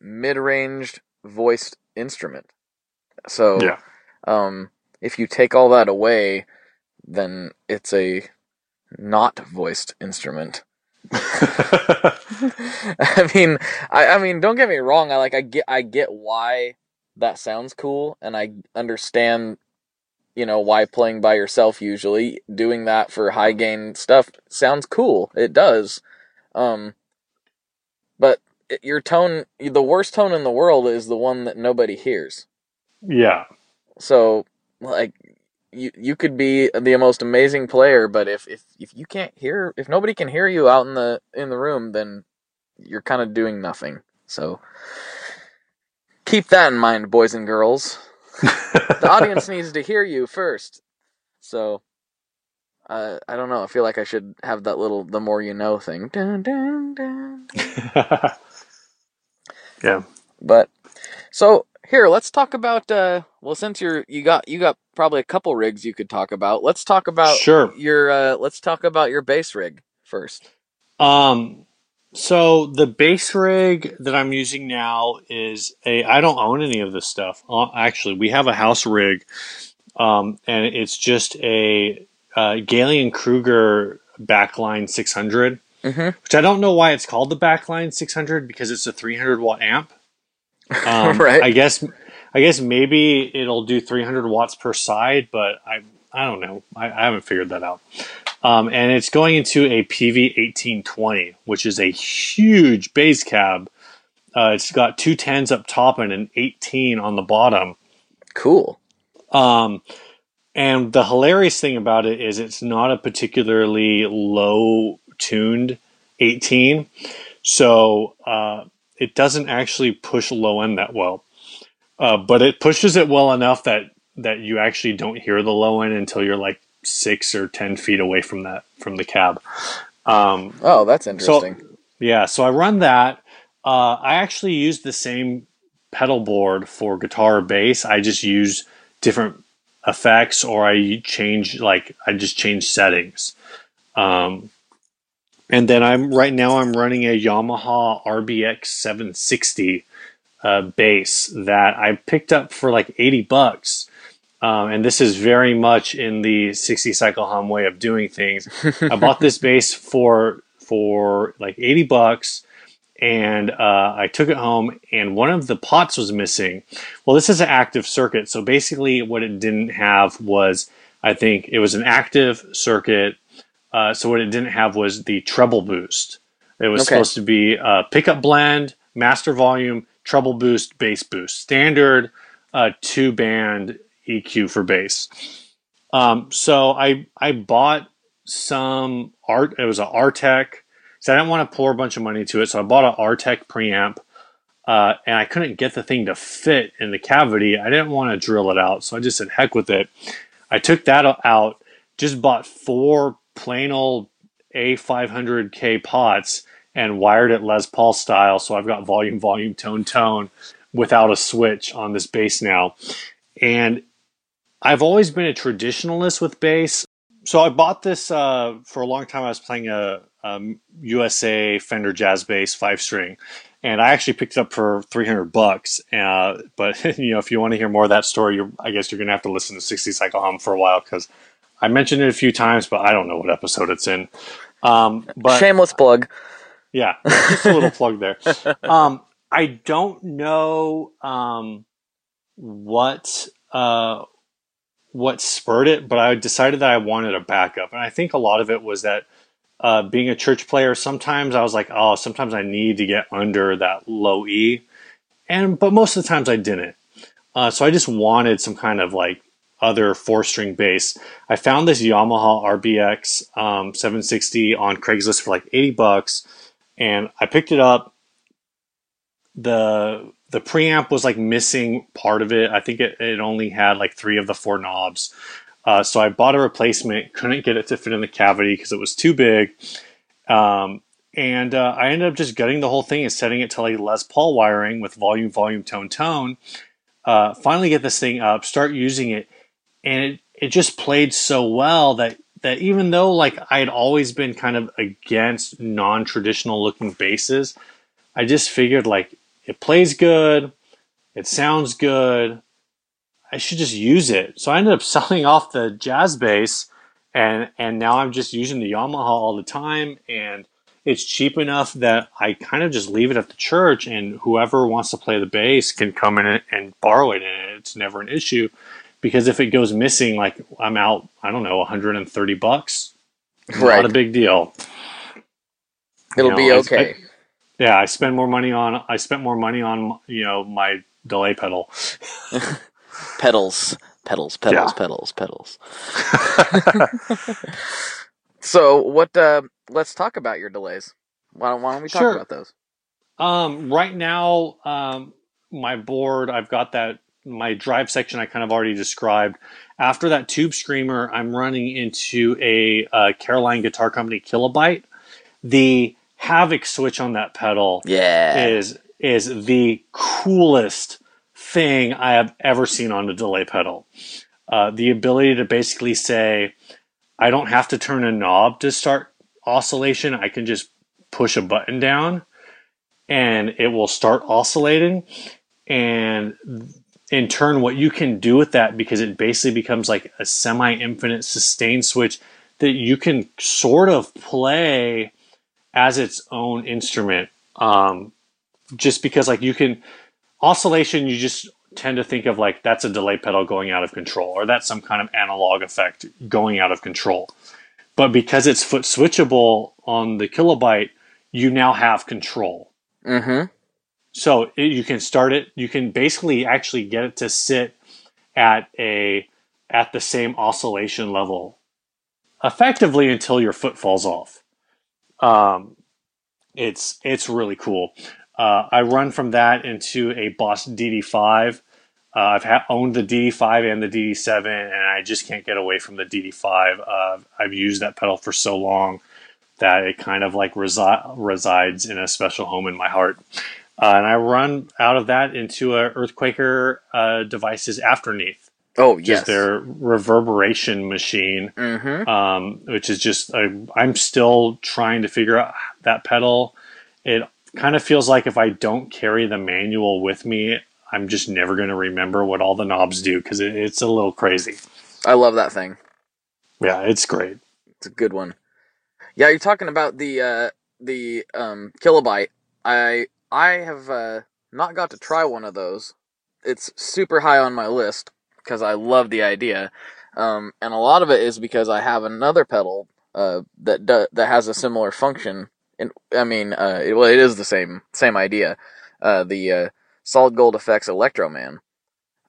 mid-ranged voiced instrument. So, Yeah. um, if you take all that away, then it's a not voiced instrument. [LAUGHS] [LAUGHS] I mean, I, I mean, don't get me wrong. I like, I get, I get why that sounds cool, and I understand, you know, why playing by yourself usually doing that for high gain stuff sounds cool. It does, um, but it- your tone, the worst tone in the world is the one that nobody hears. yeah. So, like, you you could be the most amazing player, but if if if you can't hear, if nobody can hear you out in the in the room, then you're kind of doing nothing. So, keep that in mind, boys and girls. The audience [LAUGHS] needs to hear you first. So, uh, I don't know. I feel like I should have that little "the more you know" thing. Dun, dun, dun. [LAUGHS] yeah. But so here, let's talk about. Uh, well, since you're you got you got probably a couple rigs you could talk about. Let's talk about Sure. your. Uh, let's talk about your bass rig first. Um, so the bass rig that I'm using now is a. I don't own any of this stuff. Uh, actually, we have a house rig, um, and it's just a uh, Gallien-Krueger backline 600, Mhm. which I don't know why it's called the backline 600 because it's a 300 watt amp. [LAUGHS] Um, Right. I guess. I guess maybe it'll do 300 watts per side, but I I don't know. I, I haven't figured that out. Um, and it's going into a PV 1820, which is a huge bass cab. Uh, it's got two tens up top and an 18 on the bottom. Cool. Um, and the hilarious thing about it is it's not a particularly low tuned 18. So uh, it doesn't actually push low end that well. Uh, but it pushes it well enough that, that you actually don't hear the low end until you're like six or 10 feet away from that, from the cab. Um, Oh, that's interesting. yeah, so I run that. Uh, I actually use the same pedal board for guitar or bass. I just use different effects, or I change like I just change settings. Um, and then I'm right now I'm running a Yamaha RBX 760 uh, bass that I picked up for like 80 bucks. Um, and this is very much in the 60 cycle hum way of doing things. I [LAUGHS] bought this bass for for like 80 bucks and uh, I took it home and one of the pots was missing. Well, this is an active circuit. So basically what it didn't have was, I think it was an active circuit. Uh, so what it didn't have was the treble boost. It was Okay. supposed to be a pickup blend, master volume, treble boost, bass boost, standard uh, two band EQ for bass. Um, so I I bought some art. It was an Artec. So I didn't want to pour a bunch of money into it. So I bought an Artec preamp, uh, and I couldn't get the thing to fit in the cavity. I didn't want to drill it out, so I just said heck with it. I took that out. Just bought four plain old A500K pots and wired it Les Paul style. So I've got volume, volume, tone, tone without a switch on this bass now. And I've always been a traditionalist with bass. So I bought this uh, for a long time. I was playing a USA Fender Jazz Bass five string, and I actually picked it up for three hundred bucks. Uh, but [LAUGHS] you know, if you want to hear more of that story, I guess you're gonna have to listen to Sixty Cycle Hum for a while because I mentioned it a few times, but I don't know what episode it's in. Um, but Shameless plug. yeah, just a little plug there. [LAUGHS] Um, I don't know um, what uh, what spurred it, but I decided that I wanted a backup, and I think a lot of it was that uh, being a church player, sometimes I was like, oh, sometimes I need to get under that low E, and but most of the times I didn't. Uh, so I just wanted some kind of like other four string bass. I found this Yamaha RBX um, 760 on Craigslist for like 80 bucks, and I picked it up. the The preamp was like missing part of it. I think it, it only had like three of the four knobs. Uh, so I bought a replacement, couldn't get it to fit in the cavity because it was too big. Um, and uh, I ended up just gutting the whole thing and setting it to like Les Paul wiring with volume, volume, tone, tone. Uh, finally, get this thing up, start using it, and it it just played so well that that even though like I had always been kind of against non-traditional looking basses, I just figured like it plays good, it sounds good. I should just use it. So I ended up [LAUGHS] selling off the jazz bass and and now I'm just using the Yamaha all the time and it's cheap enough that I kind of just leave it at the church and whoever wants to play the bass can come in and borrow it and it's never an issue because if it goes missing like I'm out I don't know 130 bucks Right. not a big deal It'll You be know, I- okay. I- yeah I spend more money on I spent more money on you know my delay pedal [LAUGHS] pedals, pedals, pedals, Yeah. pedals, pedals. [LAUGHS] [LAUGHS] so what? Uh, let's talk about your delays. Why don't, why don't we talk Sure. about those? Um, right now, um, my board, I've got that my drive section I kind of already described. After that tube screamer, I'm running into a, uh Caroline Guitar Company Kilobyte. The Havoc switch on that pedal Yeah. is is the coolest thing I have ever seen on a delay pedal. Uh, the ability to basically say, I don't have to turn a knob to start oscillation. I can just push a button down and it will start oscillating. And in turn, what you can do with that, because it basically becomes like a semi infinite sustain switch that you can sort of play as its own instrument. Um, just because like you can oscillation you just tend to think of like that's a delay pedal going out of control or that's some kind of analog effect going out of control but because it's foot switchable on the kilobyte you now have control mm-hmm. So it, you can start it you can basically actually get it to sit at a at the same oscillation level effectively until your foot falls off um, it's it's really cool uh, I run from that into a Boss DD5. Uh, I've ha- owned the DD5 and the DD7, and I just can't get away from the DD5. Uh, I've used that pedal for so long that it kind of like resi- resides in a special home in my heart. Uh, and I run out of that into a Earthquaker uh, devices Afterneath, Oh yes. their reverberation machine mm-hmm. um, which is just I, I'm still trying to figure out that pedal. It kind of feels like if I don't carry the manual with me, I'm just never going to remember what all the knobs do because it, it's a little crazy. I love that thing. Yeah, it's great. It's a good one. Yeah, you're talking about the uh, the um, kilobyte. I I have uh, not got to try one of those. It's super high on my list because I love the idea, um, and a lot of it is because I have another pedal uh, that do, that has a similar function. And I mean, uh, it, well, it is the same same idea. Uh, the uh, Solid Gold Effects Electroman.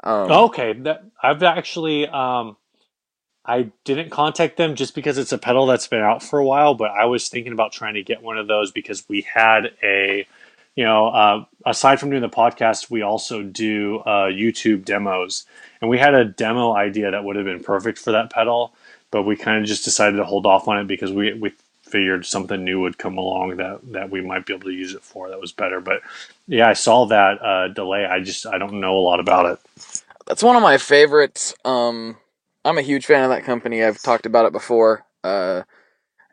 Um, Okay, that I've actually um, I didn't contact them just because it's a pedal that's been out for a while, but I was thinking about trying to get one of those because we had a, you know, uh, aside from doing the podcast, we also do uh, YouTube demos, and we had a demo idea that would have been perfect for that pedal, but we kind of just decided to hold off on it because we we figured something new would come along that that we might be able to use it for that was better. But yeah, I saw that uh, delay. I just I don't know a lot about it. that's one of my favorites. Um, I'm a huge fan of that company. I've talked about it before, uh,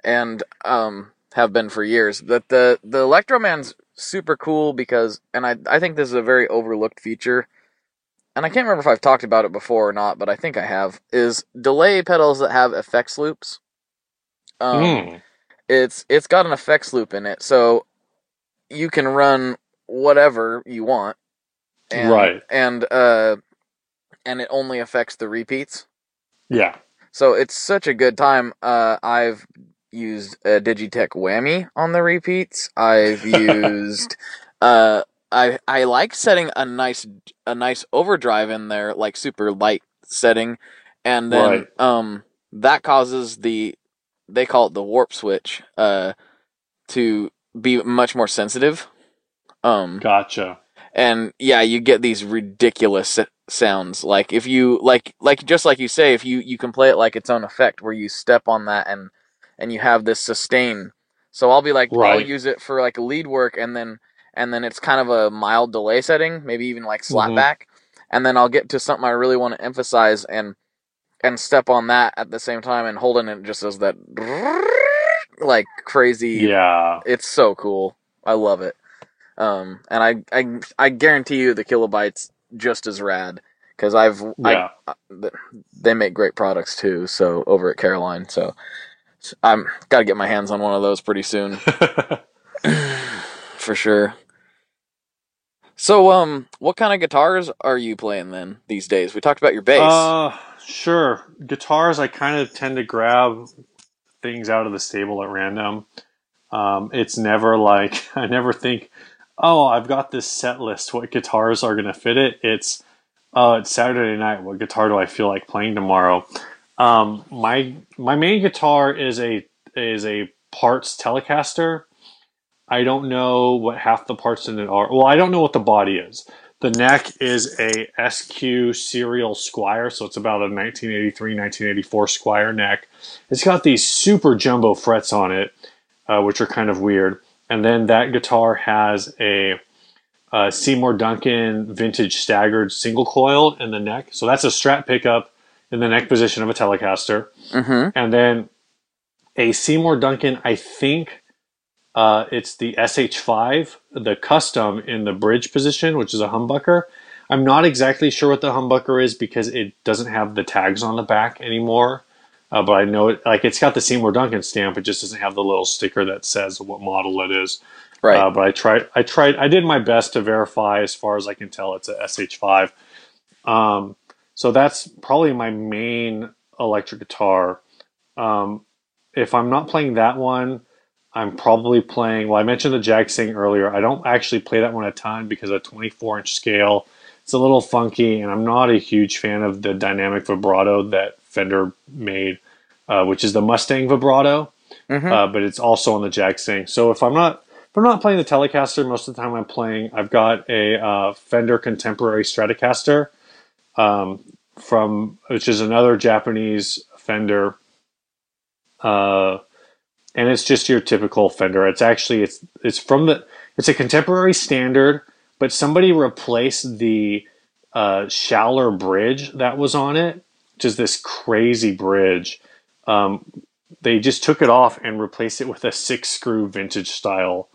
and um, have been for years. That the the Electroman's super cool because, and I I think this is a very overlooked feature. And I can't remember if I've talked about it before or not, but I think I have. Is delay pedals that have effects loops. Um, Hmm. it's it's got an effects loop in it, so you can run whatever you want, and, Right. And uh, and it only affects the repeats. Yeah. So it's such a good time. Uh, I've used a Digitech Whammy on the repeats. I've [LAUGHS] used. uh, I I like setting a nice a nice overdrive in there, like super light setting, and then Right. um that causes the they call it the warp switch uh to be much more sensitive. Um Gotcha. and yeah, you get these ridiculous sounds. Like if you like like just like you say, if you you can play it like its own effect, where you step on that and and you have this sustain. So I'll be like, right. I'll use it for like lead work, and then and then it's kind of a mild delay setting, maybe even like slapback, mm-hmm. and then I'll get to something I really want to emphasize and and step on that at the same time and holding it just as that [LAUGHS] like crazy. Yeah, it's so cool. I love it. Um, and I, I, I guarantee you the kilobytes just as rad because I've, yeah. I, they make great products too. So over at Caroline, so I'm got to get my hands on one of those pretty soon, [LAUGHS] [SIGHS] for sure. So, um, what kind of guitars are you playing then these days? We talked about your bass. Uh, sure. Guitars, I kind of tend to grab things out of the stable at random. Um, it's never like [LAUGHS] I never think, oh, I've got this set list. What guitars are going to fit it? It's, oh, it's Saturday night. What guitar do I feel like playing tomorrow? Um, my my main guitar is a is a parts Telecaster. I don't know what half the parts in it are. Well, I don't know what the body is. The neck is a SQ serial Squier, so it's about a 1983, 1984 Squier neck. It's got these super jumbo frets on it, uh, which are kind of weird. And then that guitar has a, a Seymour Duncan vintage staggered single coil in the neck. So that's a strat pickup in the neck position of a Telecaster. Mm-hmm. And then a Seymour Duncan, I think uh, it's the SH5, the custom in the bridge position, which is a humbucker. I'm not exactly sure what the humbucker is because it doesn't have the tags on the back anymore. Uh, but I know it, like it's got the Seymour Duncan stamp. It just doesn't have the little sticker that says what model it is. Right. Uh, but I tried. I tried. I did my best to verify. As far as I can tell, it's a SH5. Um, so that's probably my main electric guitar. Um, if I'm not playing that one, I'm probably playing. Well, I mentioned the Jagstang earlier. I don't actually play that one a ton because a 24 inch scale. It's a little funky, and I'm not a huge fan of the dynamic vibrato that Fender made, uh, which is the Mustang vibrato. Mm-hmm. Uh, but it's also on the Jagstang. So if I'm not if I'm not playing the Telecaster, most of the time I'm playing. I've got a uh, Fender Contemporary Stratocaster um, from which is another Japanese Fender. Uh, and it's just your typical Fender. It's actually it's it's from the it's a contemporary standard, but somebody replaced the uh, Schaller bridge that was on it, which is this crazy bridge. Um, they just took it off and replaced it with a six screw vintage style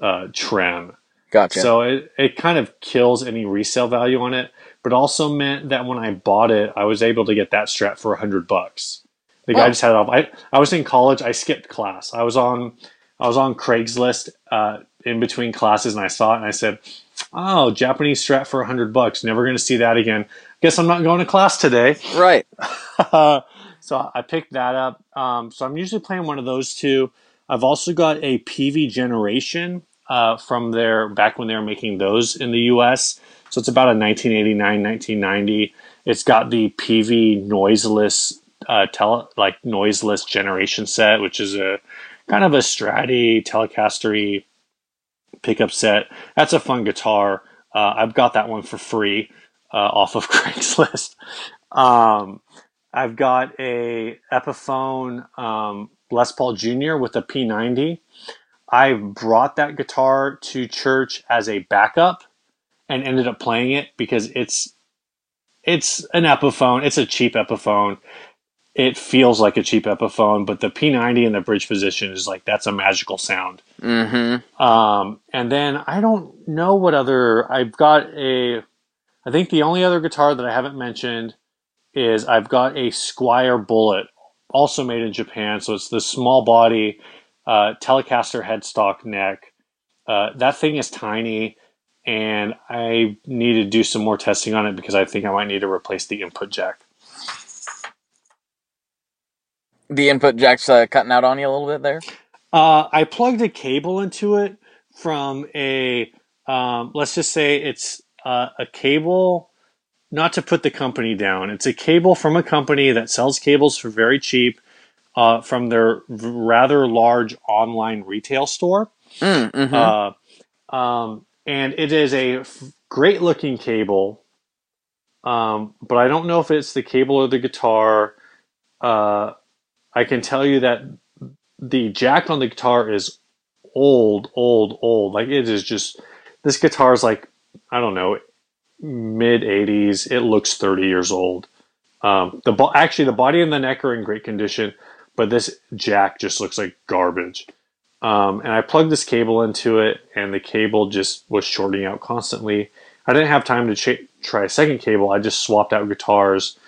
uh, trem. Gotcha. So it, it kind of kills any resale value on it, but also meant that when I bought it, I was able to get that strap for a hundred bucks. The guy just had it off. I, I was in college. I skipped class. I was on I was on Craigslist uh, in between classes, and I saw it, and I said, "Oh, Japanese strap for a hundred bucks. Never going to see that again. Guess I'm not going to class today." Right. [LAUGHS] so I picked that up. Um, so I'm usually playing one of those two. I've also got a PV Generation uh, from there back when they were making those in the U.S. So it's about a 1989, 1990. It's got the PV noiseless uh, tele like noiseless generation set, which is a kind of a Stratty Telecastery pickup set. That's a fun guitar. Uh, I've got that one for free uh, off of [LAUGHS] Craigslist. Um, I've got a Epiphone um, Les Paul Jr. with a P90. I brought that guitar to church as a backup and ended up playing it because it's it's an Epiphone. It's a cheap Epiphone it feels like a cheap Epiphone, but the P90 in the bridge position is like that's a magical sound. Mm-hmm. Um, and then I don't know what other I've got a. I think the only other guitar that I haven't mentioned is I've got a Squier Bullet, also made in Japan. So it's the small body uh, Telecaster headstock neck. Uh, that thing is tiny, and I need to do some more testing on it because I think I might need to replace the input jack the input jack's uh, cutting out on you a little bit there. Uh, I plugged a cable into it from a um, let's just say it's uh, a cable. Not to put the company down, it's a cable from a company that sells cables for very cheap uh, from their rather large online retail store. Mm, mm-hmm. Uh, um, and it is a f- great looking cable. Um, but I don't know if it's the cable or the guitar. Uh, I can tell you that the jack on the guitar is old, old, old. Like it is just this guitar is like I don't know mid 80s. It looks 30 years old. Um, the bo- actually the body and the neck are in great condition, but this jack just looks like garbage. Um, and I plugged this cable into it, and the cable just was shorting out constantly. I didn't have time to ch- try a second cable. I just swapped out guitars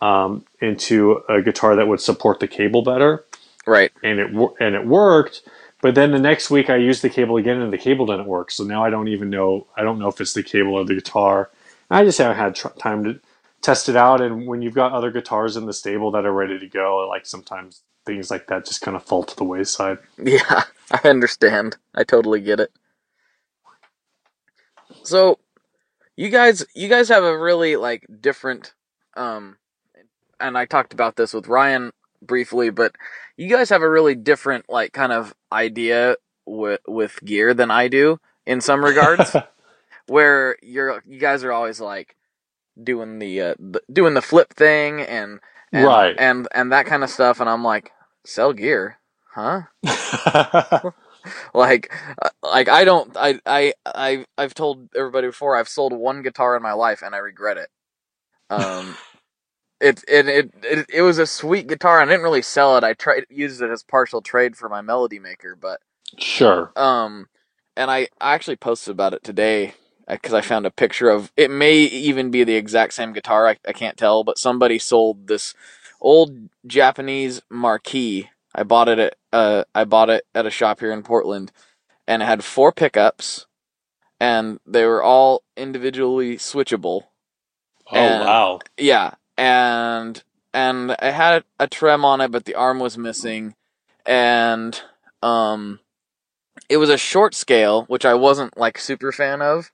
um, into a guitar that would support the cable better, Right. and it and it worked. But then the next week I used the cable again, and the cable didn't work. So now I don't even know. I don't know if it's the cable or the guitar. I just haven't had tr- time to test it out. And when you've got other guitars in the stable that are ready to go, like sometimes things like that just kind of fall to the wayside. [LAUGHS] Yeah, I understand. I totally get it. So, you guys, you guys have a really like different, um, and I talked about this with Ryan briefly, but you guys have a really different like kind of idea with with gear than I do in some regards. [LAUGHS] where you're you guys are always like doing the, uh, the doing the flip thing and, and Right. and and that kind of stuff, and I'm like, sell gear, huh? [LAUGHS] like uh, like I don't I I I I've told everybody before I've sold one guitar in my life and I regret it. Um [LAUGHS] it it it it, it was a sweet guitar I didn't really sell it. I tried used it as partial trade for my melody maker, but sure. um and I I actually posted about it today because I found a picture of it may even be the exact same guitar. I, I can't tell, but somebody sold this old Japanese marquee. I bought it at uh I bought it at a shop here in Portland, and it had four pickups, and they were all individually switchable. Oh and- wow. Yeah, and and it had a trem on it, but the arm was missing, and um, it was a short scale, which I wasn't like super fan of.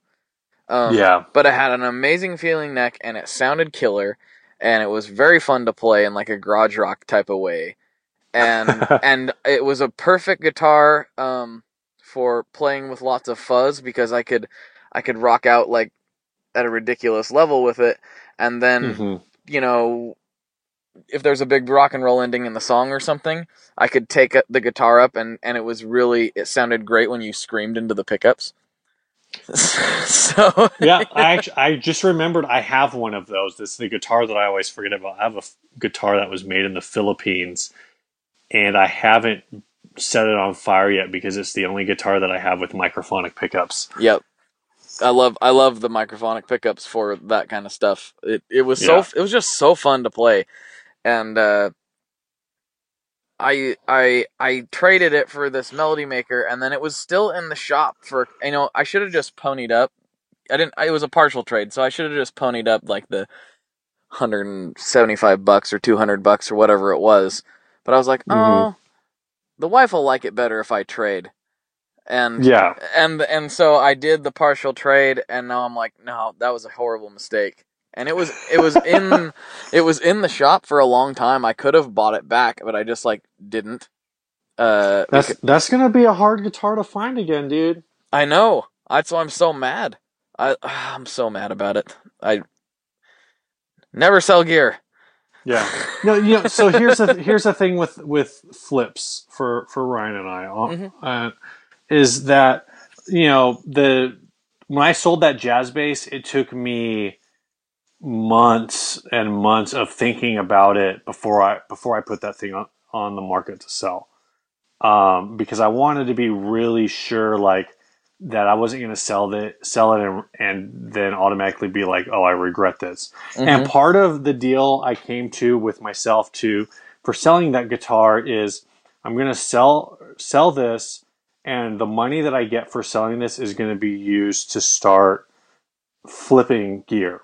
Um, yeah. but it had an amazing feeling neck, and it sounded killer, and it was very fun to play in like a garage rock type of way, and [LAUGHS] and it was a perfect guitar um for playing with lots of fuzz because I could I could rock out like at a ridiculous level with it, and then Mhm. you know, if there's a big rock and roll ending in the song or something, I could take the guitar up and and it was really it sounded great when you screamed into the pickups. [LAUGHS] so yeah, I actually, I just remembered I have one of those. This is the guitar that I always forget about. I have a f- guitar that was made in the Philippines, and I haven't set it on fire yet because it's the only guitar that I have with microphonic pickups. Yep. I love I love the microphonic pickups for that kind of stuff. It it was so Yeah. it was just so fun to play, and uh, I I I traded it for this melody maker, and then it was still in the shop for you know I should have just ponied up. I didn't. It was a partial trade, so I should have just ponied up like the hundred and seventy five bucks or two hundred bucks or whatever it was. But I was like, Mhm. oh, the wife will like it better if I trade. And Yeah, and and so I did the partial trade, and now I'm like, no, that was a horrible mistake. And it was it was in [LAUGHS] it was in the shop for a long time. I could have bought it back, but I just like didn't. Uh, that's becau- that's gonna be a hard guitar to find again, dude. I know. That's why I'm so mad. I [SIGHS] I'm so mad about it. I never sell gear. Yeah. [LAUGHS] No, you know. So here's the here's the thing with with flips for for Ryan and I uh, Mhm. uh, is that you know the when I sold that jazz bass, it took me months and months of thinking about it before I before I put that thing on on the market to sell. Um, because I wanted to be really sure, like that I wasn't going to sell it, sell it, and, and then automatically be like, "Oh, I regret this." And part of the deal I came to with myself to for selling that guitar is I'm going to sell sell this and the money that I get for selling this is going to be used to start flipping gear.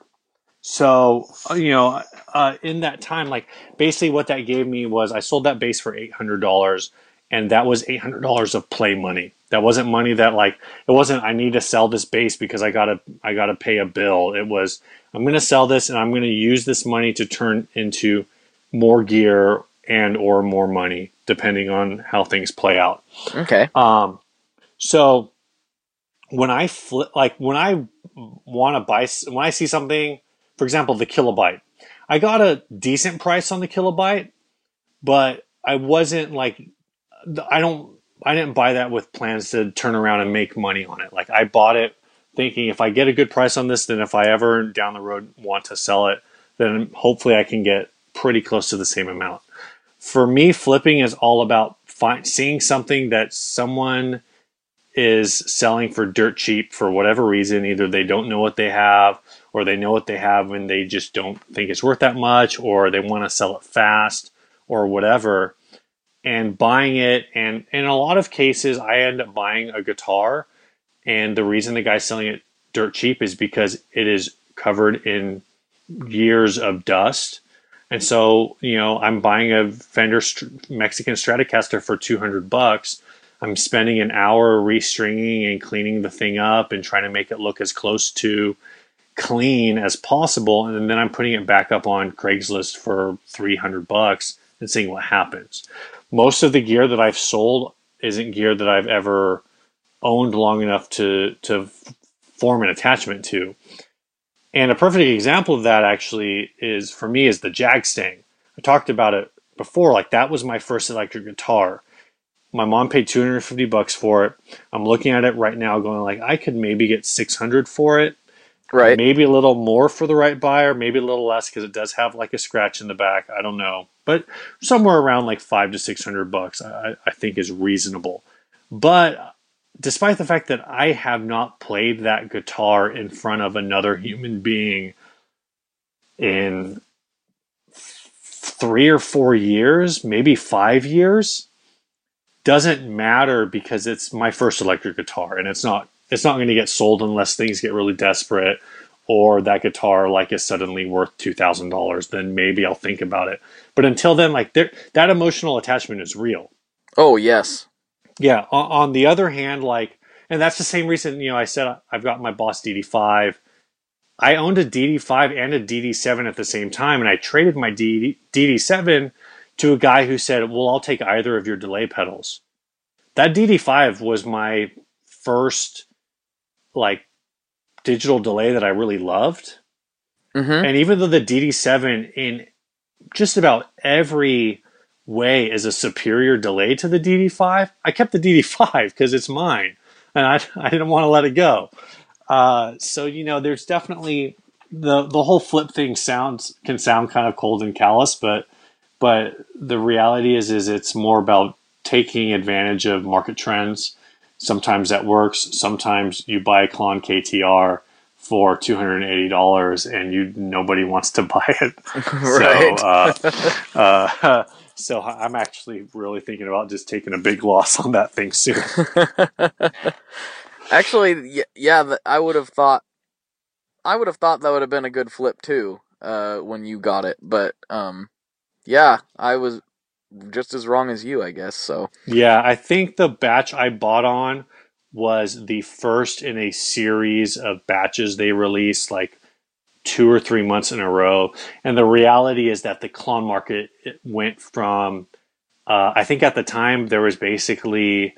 So, uh, you know, uh, in that time like basically what that gave me was I sold that bass for $800 and that was $800 of play money. That wasn't money that like it wasn't I need to sell this bass because I got to I got to pay a bill. It was I'm going to sell this and I'm going to use this money to turn into more gear and or more money depending on how things play out. Okay. Um, so when I flip, like when I want to buy, when I see something, for example, the kilobyte, I got a decent price on the kilobyte, but I wasn't like, I don't, I didn't buy that with plans to turn around and make money on it. Like I bought it thinking if I get a good price on this, then if I ever down the road want to sell it, then hopefully I can get pretty close to the same amount. For me, flipping is all about find, seeing something that someone is selling for dirt cheap for whatever reason. Either they don't know what they have, or they know what they have and they just don't think it's worth that much, or they want to sell it fast, or whatever. And buying it, and in a lot of cases, I end up buying a guitar. And the reason the guy's selling it dirt cheap is because it is covered in years of dust. And so, you know, I'm buying a Fender Mexican Stratocaster for 200 bucks I'm spending an hour restringing and cleaning the thing up and trying to make it look as close to clean as possible. And then I'm putting it back up on Craigslist for 300 bucks and seeing what happens. Most of the gear that I've sold isn't gear that I've ever owned long enough to, to form an attachment to. And a perfect example of that actually is for me is the Jagstang. I talked about it before. Like that was my first electric guitar my mom paid 250 bucks for it. I'm looking at it right now going like I could maybe get 600 for it. Right. Maybe a little more for the right buyer, maybe a little less because it does have like a scratch in the back. I don't know. But somewhere around like five to 600 bucks, I, I think is reasonable. But despite the fact that I have not played that guitar in front of another human being in three or four years, maybe five years, doesn't matter because it's my first electric guitar and it's not it's not going to get sold unless things get really desperate or that guitar like is suddenly worth $2000 then maybe I'll think about it. But until then like that emotional attachment is real. Oh yes. Yeah on, on, the other hand like and that's the same reason you know I said uh, I've got my Boss DD5 I owned a DD5 and a DD7 at the same time and I traded my DD, DD7 to a guy who said, Well, I'll take either of your delay pedals. That DD5 was my first like digital delay that I really loved. Mm-hmm. And even though the DD7 in just about every way is a superior delay to the DD5, I kept the DD5 because [LAUGHS] it's mine and I, [LAUGHS] I didn't want to let it go. Uh, so, you know, there's definitely the, the whole flip thing sounds, can sound kind of cold and callous, but but the reality is is it's more about taking advantage of market trends. Sometimes that works. Sometimes you buy a Klon KTR for two hundred and eighty dollars, and you nobody wants to [LAUGHS] buy it. [LAUGHS] right. So, uh, uh, [LAUGHS] so I'm actually really thinking about just taking a big loss on that thing soon. actually, yeah, I would have thought. I would have thought that would have been a good flip too uh, when you got it, but um, yeah, I was just as wrong as you, I guess. So yeah, I think the batch I bought on was the first in a series of batches they released like two or three months in a row. And the reality is that the clone market went from, uh, I think at the time there was basically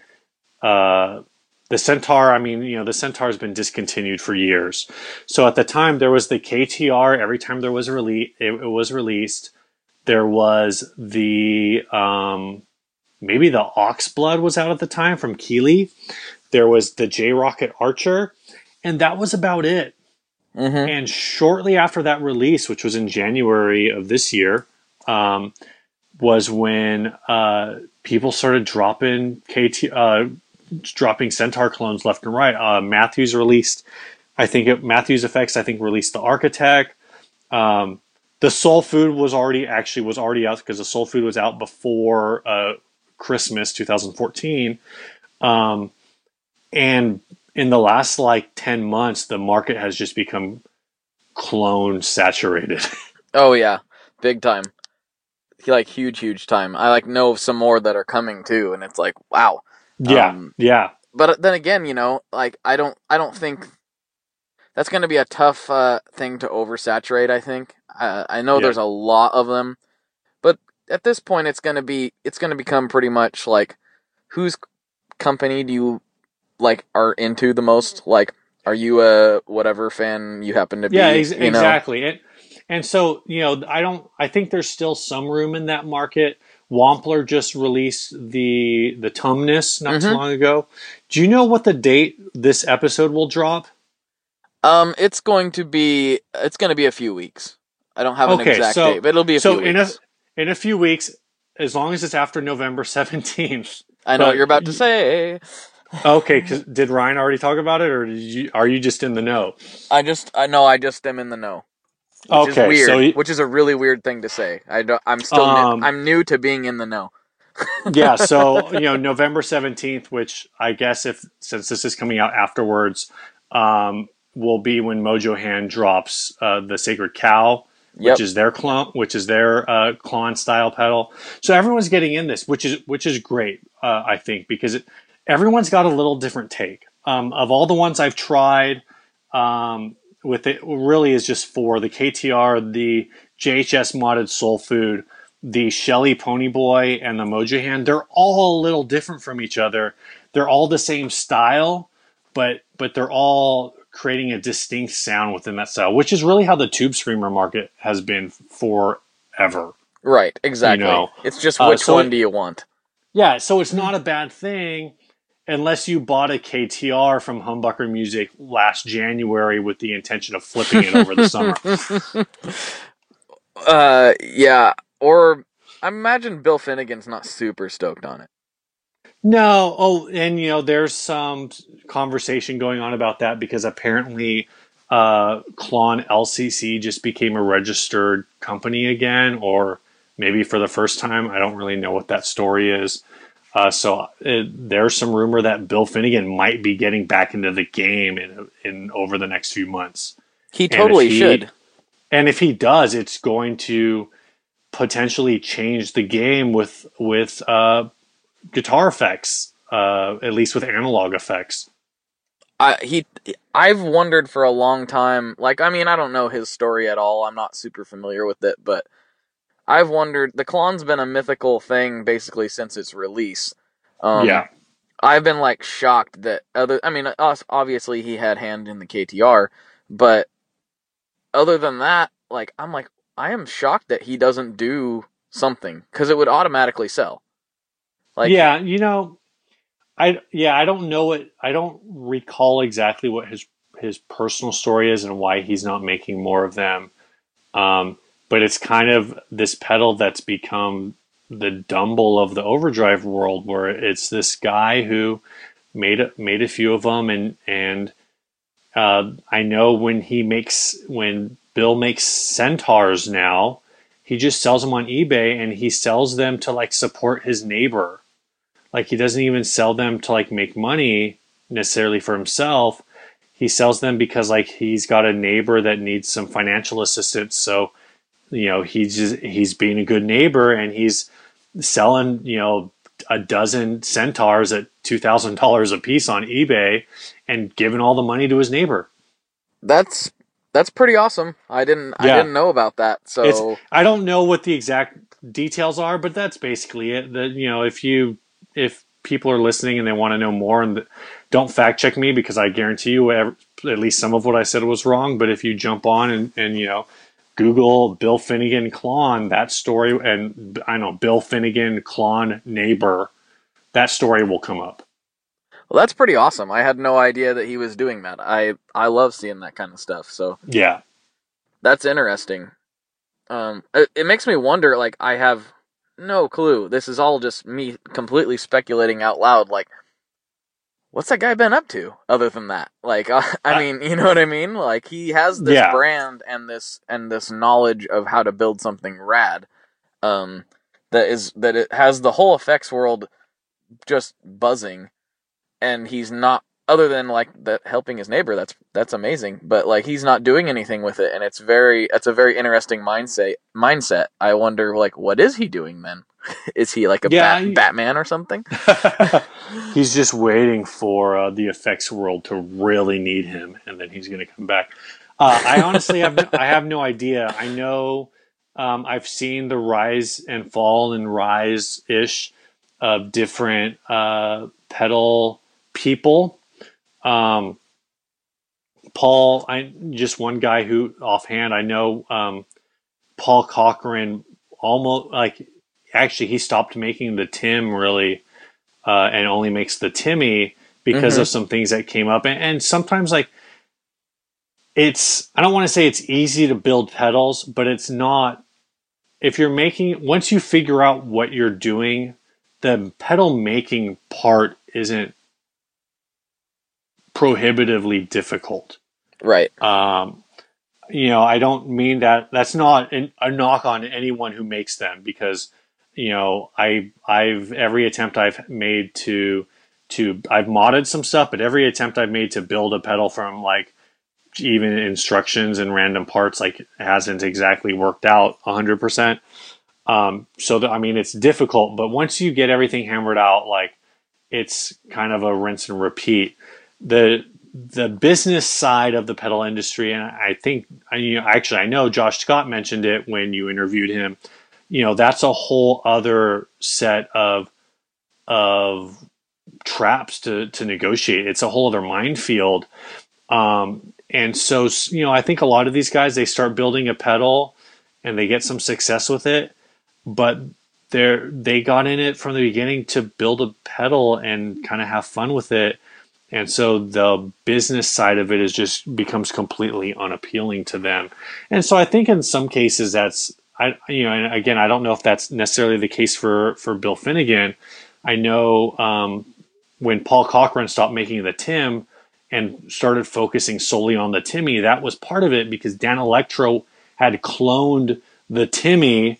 uh, the Centaur. I mean, you know, the Centaur has been discontinued for years. So at the time there was the KTR. Every time there was a release, it, it was released. There was the um, maybe the Oxblood was out at the time from Keeley. There was the J Rocket Archer, and that was about it. Mm-hmm. And shortly after that release, which was in January of this year, um, was when uh, people started dropping KT, uh, dropping Centaur clones left and right. Uh, Mathews released, I think it, Mathews Effects, I think released the Architect. Um, the Soul Food was already actually was already out because the Soul Food was out before uh, Christmas 2014, um, and in the last like 10 months, the market has just become clone saturated. [LAUGHS] oh yeah, big time. Like huge, huge time. I like know of some more that are coming too, and it's like wow. Yeah, um, yeah. But then again, you know, like I don't, I don't think that's going to be a tough uh, thing to oversaturate. I think I know there's a lot of them, but at this point, it's gonna be it's gonna become pretty much like whose company do you like are into the most? Like, are you a whatever fan you happen to be? Yeah, ex- you know? exactly. And and so you know, I don't. I think there's still some room in that market. Wampler just released the the Tumnus not too Mhm. long ago. Do you know what the date this episode will drop? Um, it's going to be it's going to be a few weeks. I don't have an Okay, exact so- date, but it'll be a so few in a in a few weeks, as long as it's after November [LAUGHS] seventeenth. I know but what you're about to say. Okay, 'cause did Ryan already talk about it, or did you, are you just in the know? I just I know I just am in the know. Which Okay, is weird, so which is a really weird thing to say. I don't, I'm still Um, new, I'm new to being in the know. [LAUGHS] yeah, so [LAUGHS] you know November seventeenth, which I guess if since this is coming out afterwards, um, will be when Mojo Hand drops uh, the Sacred Cow, Yep. which is their clump, which is their uh, clone style pedal. So everyone's getting in this, which is which is great, uh, I think, because it, everyone's got a little different take. Um, of all the ones I've tried, um, with it really is just four: the KTR, the JHS modded Soul Food, the Shelly Pony Boy, and the Mojo Hand. They're all a little different from each other. They're all the same style, but but they're all creating a distinct sound within that style, which is really how the tube screamer market has been forever. Right, exactly. You know, it's just uh, which so one it- do you want? Yeah, so it's not a bad thing unless you bought a KTR from Humbucker Music last January with the intention of flipping it over the summer. [LAUGHS] Uh, yeah. Or I imagine Bill Finnegan's not super stoked on it. No, oh, and you know, there's some conversation going on about that because apparently uh, Klon LLC just became a registered company again, or maybe for the first time. I don't really know what that story is. Uh, so it, there's some rumor that Bill Finnegan might be getting back into the game in, in over the next few months. He totally he- should. And if he does, it's going to potentially change the game with with uh, guitar effects, uh, at least with analog effects. I he I've wondered for a long time. Like I mean, I don't know his story at all. I'm not super familiar with it, but I've wondered. The Klon's been a mythical thing basically since its release. Um, yeah, I've been like shocked that other. I mean, us obviously he had hand in the KTR, but other than that, like I'm like I am shocked that he doesn't do something because it would automatically sell. Like yeah, you know, I yeah, I don't know it. I don't recall exactly what his his personal story is and why he's not making more of them. Um, but it's kind of this pedal that's become the Dumble of the overdrive world, where it's this guy who made a, made a few of them, and and uh, I know when he makes when Bill makes centaurs now, he just sells them on eBay, and he sells them to like support his neighbor. Like he doesn't even sell them to like make money necessarily for himself. He sells them because like he's got a neighbor that needs some financial assistance. So, you know, he's just he's being a good neighbor and he's selling, you know, a dozen centaurs at two thousand dollars a piece on eBay and giving all the money to his neighbor. that's that's pretty awesome. I didn't I didn't know about that. So It's I don't know what the exact details are, but that's basically it. That you know, if you if people are listening and they want to know more, and don't fact check me because I guarantee you, whatever, at least some of what I said was wrong. But if you jump on and and you know. Google Bill Finnegan Klon, that story, and I know Bill Finnegan Klon neighbor, that story will come up. Well, that's pretty awesome. I had no idea that he was doing that. I I love seeing that kind of stuff. So Yeah. that's interesting. Um, it, it makes me wonder. Like I have no clue. This is all just me completely speculating out loud. Like, what's that guy been up to other than that? Like, [LAUGHS] uh, I mean, you know what I mean? Like he has this Yeah. brand and this and this knowledge of how to build something rad. Um, that is that it has the whole effects world just buzzing and he's not other than like that helping his neighbor that's that's amazing but like he's not doing anything with it and it's very it's a very interesting mindset mindset i wonder like what is he doing then [LAUGHS] is he like a Yeah, bat, I- batman or something [LAUGHS] [LAUGHS] he's just waiting for uh, the effects world to really need him, and then he's going to come back. Uh, I honestly have no, I have no idea. I know um, I've seen the rise and fall and rise ish of different uh, pedal people, Um, Paul, I just one guy who offhand I know. Um, Paul Cochran almost like actually he stopped making the Tim really, uh, and only makes the Timmy because Mhm. of some things that came up, and, and sometimes like it's I don't want to say it's easy to build pedals, but it's not. If you're making once you figure out what you're doing, the pedal making part isn't prohibitively difficult. Right. Um, you know, I don't mean that. That's not an, a knock on anyone who makes them because you know I I've every attempt I've made to to I've modded some stuff, but every attempt I've made to build a pedal from like even instructions and random parts like hasn't exactly worked out 100%. Um, so that, I mean, it's difficult, but once you get everything hammered out, like it's kind of a rinse and repeat. The, the business side of the pedal industry, and I think, I, you know, actually, I know Josh Scott mentioned it when you interviewed him. You know, that's a whole other set of of traps to to negotiate. It's a whole other minefield. Um, and so, you know, I think a lot of these guys they start building a pedal and they get some success with it, but they're they got in it from the beginning to build a pedal and kind of have fun with it. And so the business side of it is just becomes completely unappealing to them. And so I think in some cases that's I you know and again I don't know if that's necessarily the case for for Bill Finnegan. I know um, when Paul Cochran stopped making the Tim and started focusing solely on the Timmy, that was part of it because Danelectro had cloned the Timmy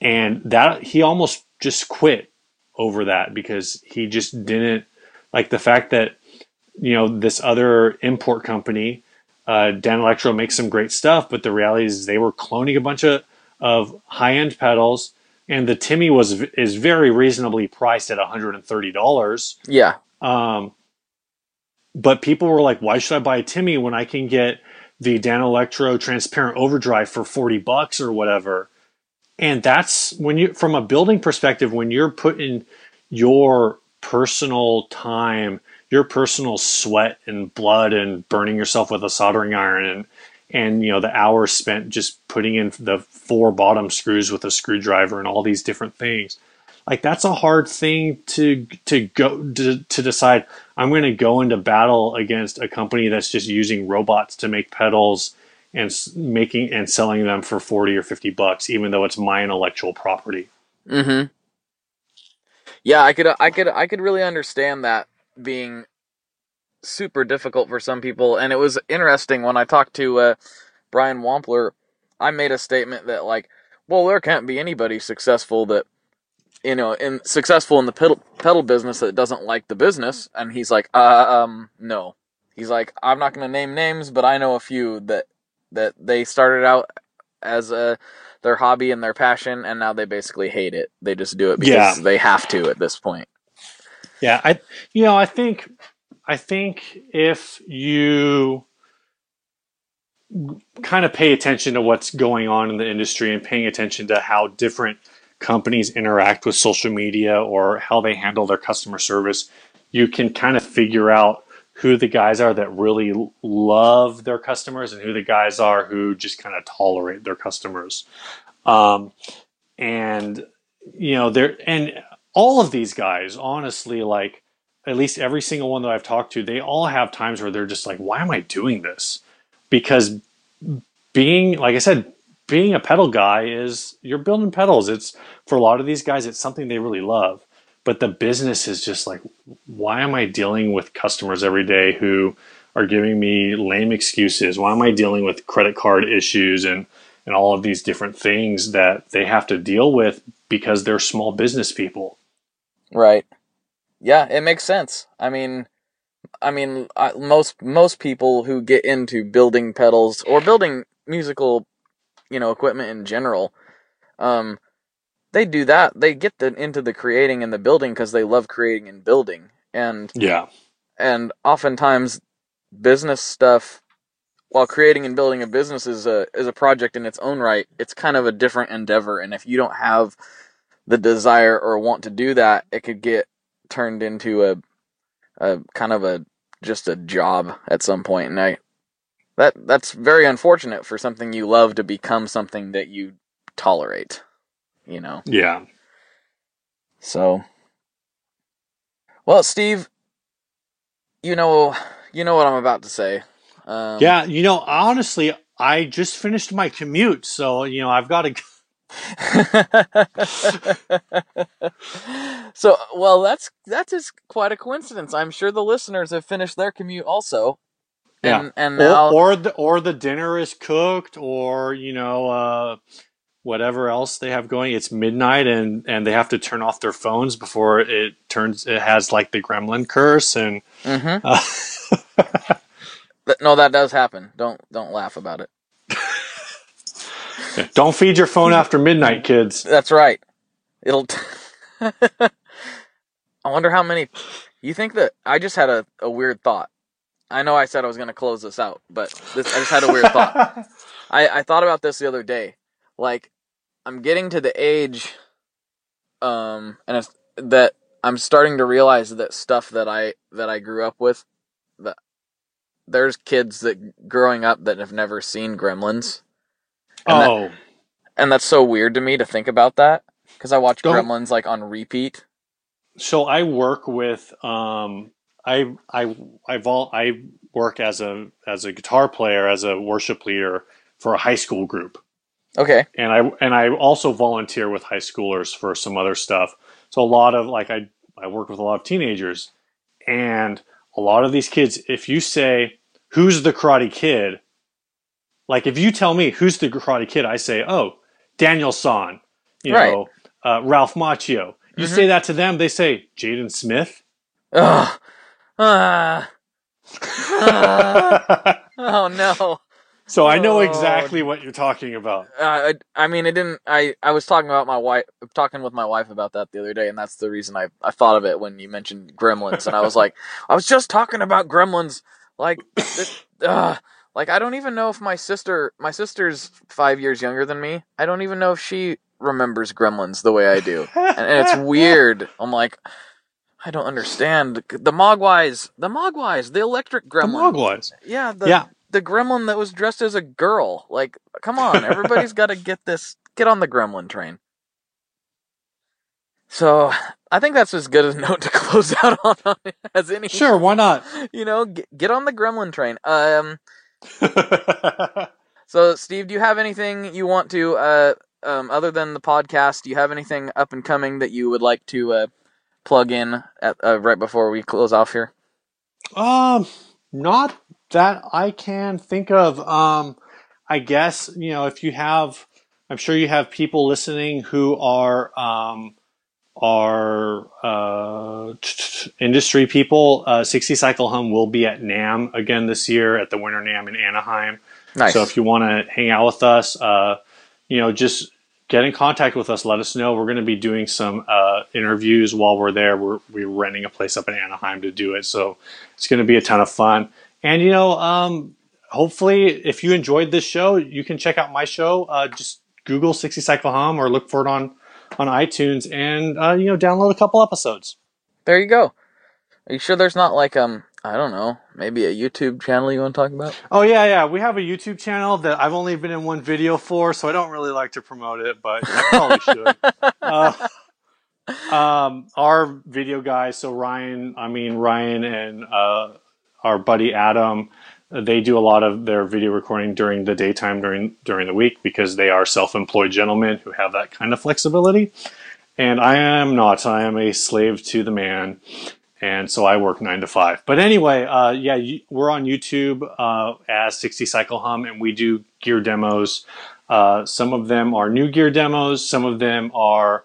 and that he almost just quit over that because he just didn't like the fact that you know this other import company uh, Danelectro makes some great stuff, but the reality is they were cloning a bunch of, of high end pedals, and the Timmy was is very reasonably priced at one hundred and thirty dollars. Yeah. Um, but people were like, "Why should I buy a Timmy when I can get the Danelectro Transparent Overdrive for forty bucks or whatever?" And that's when you, from a building perspective, when you're putting your personal time, your personal sweat and blood, and burning yourself with a soldering iron, and and you know the hours spent just putting in the four bottom screws with a screwdriver and all these different things. Like that's a hard thing to to go to, to decide i'm going to go into battle against a company that's just using robots to make pedals and making and selling them for 40 or 50 bucks even though it's my intellectual property. Mm-hmm. Yeah, I could, I could, I could really understand that being super difficult for some people, and it was interesting when I talked to uh, Brian Wampler. I made a statement that like, well, there can't be anybody successful that you know, in successful in the pedal pedal business that doesn't like the business, and he's like, uh, um, no. He's like, I'm not going to name names, but I know a few that that they started out as a their hobby and their passion, and now they basically hate it. They just do it because Yeah. they have to at this point. Yeah i you know i think i think if you kind of pay attention to what's going on in the industry and paying attention to how different companies interact with social media or how they handle their customer service, you can kind of figure out who the guys are that really love their customers and who the guys are who just kind of tolerate their customers. Um, and you know, there and all of these guys, honestly, like at least every single one that I've talked to, they all have times where they're just like, "Why am I doing this?" Because being, like I said, being a pedal guy is you're building pedals. It's for a lot of these guys, it's something they really love. But the business is just like, why am I dealing with customers every day who are giving me lame excuses? Why am I dealing with credit card issues and and all of these different things that they have to deal with because they're small business people? Right. Yeah, it makes sense. I mean, I mean, I, most most people who get into building pedals or building musical, you know, equipment in general, um, they do that. They get the, into the creating and the building because they love creating and building, and Yeah. and oftentimes business stuff while creating and building a business is a is a project in its own right it's kind of a different endeavor and if you don't have the desire or want to do that it could get turned into a a kind of a just a job at some point, and I that that's very unfortunate for something you love to become something that you tolerate. You know. Yeah. So, well, Steve, you know, you know what I'm about to say. Um, Yeah, you know, honestly, I just finished my commute, so you know, I've got to. [LAUGHS] so, well, that's that's just quite a coincidence. I'm sure the listeners have finished their commute also. Yeah. And, and now, Or, or the or the dinner is cooked, or you know, uh, whatever else they have going. It's midnight, and and they have to turn off their phones before it turns. It has like the gremlin curse, and [LAUGHS] Mhm. uh, no, that does happen. Don't don't laugh about it. Don't feed your phone after midnight, kids. That's right. It'll. T- [LAUGHS] I wonder how many. You think that I just had a, a weird thought. I know I said I was going to close this out, but this, I just had a weird thought. [LAUGHS] I, I thought about this the other day. Like, I'm getting to the age, um, and it's, that I'm starting to realize that stuff that I that I grew up with, that there's kids that growing up that have never seen Gremlins, And that- oh, and that's so weird to me to think about that because I watch Don't- Gremlins like on repeat. so I work with um, I I I vol- I work as a as a guitar player as a worship leader for a high school group. Okay, and I and I also volunteer with high schoolers for some other stuff. So a lot of like I I work with a lot of teenagers, and a lot of these kids. If you say who's the Karate Kid, like if you tell me who's the Karate Kid, I say oh Daniel San, you Right. know uh, Ralph Macchio. You Mhm. say that to them, they say Jaden Smith. ugh, ah, ah, [LAUGHS] oh no. so I know Oh. exactly what you're talking about. Uh, I, I mean, it didn't. I, I was talking about my wife, talking with my wife about that the other day, and that's the reason I, I thought of it when you mentioned Gremlins, and I was like, I was just talking about Gremlins, like, this, [LAUGHS] uh, like I don't even know if my sister, my sister's five years younger than me. I don't even know if she remembers Gremlins the way I do, [LAUGHS] and, and it's weird. I'm like, I don't understand the Mogwais, the Mogwais, the electric gremlin. The Mogwais. Yeah, the, Yeah. the gremlin that was dressed as a girl. Like, come on, everybody's [LAUGHS] got to get this, get on the gremlin train. So, I think that's as good a [LAUGHS] note to close out on, on as any. Sure, why not? You know, get, get on the gremlin train. Um, [LAUGHS] so Steve, do you have anything you want to, uh, um, other than the podcast, do you have anything up and coming that you would like to, uh, plug in at, uh, right before we close off here? Um, not that I can think of. Um, I guess you know if you have, I'm sure you have people listening who are um, are uh, industry people. Uh, 60 Cycle Hum will be at NAMM again this year at the Winter NAMM in Anaheim. Nice. So if you want to hang out with us, uh, you know, just get in contact with us. Let us know. We're going to be doing some uh, interviews while we're there. We're we're renting a place up in Anaheim to do it, so it's going to be a ton of fun. And you know, um, hopefully, if you enjoyed this show, you can check out my show. Uh, just Google 60 Cycle Hum or look for it on on iTunes, and uh, you know, download a couple episodes. There you go. Are you sure there's not like um I don't know maybe a YouTube channel you want to talk about? Oh yeah, yeah. We have a YouTube channel that I've only been in one video for, so I don't really like to promote it, but I probably should. [LAUGHS] Uh, um, our video guys, so Ryan, I mean Ryan and uh, our buddy Adam, they do a lot of their video recording during the daytime during during the week because they are self-employed gentlemen who have that kind of flexibility. And I am not. I am a slave to the man and so I work nine to five. But anyway, uh, yeah, we're on YouTube uh, as 60 Cycle Hum, and we do gear demos. Uh, some of them are new gear demos, some of them are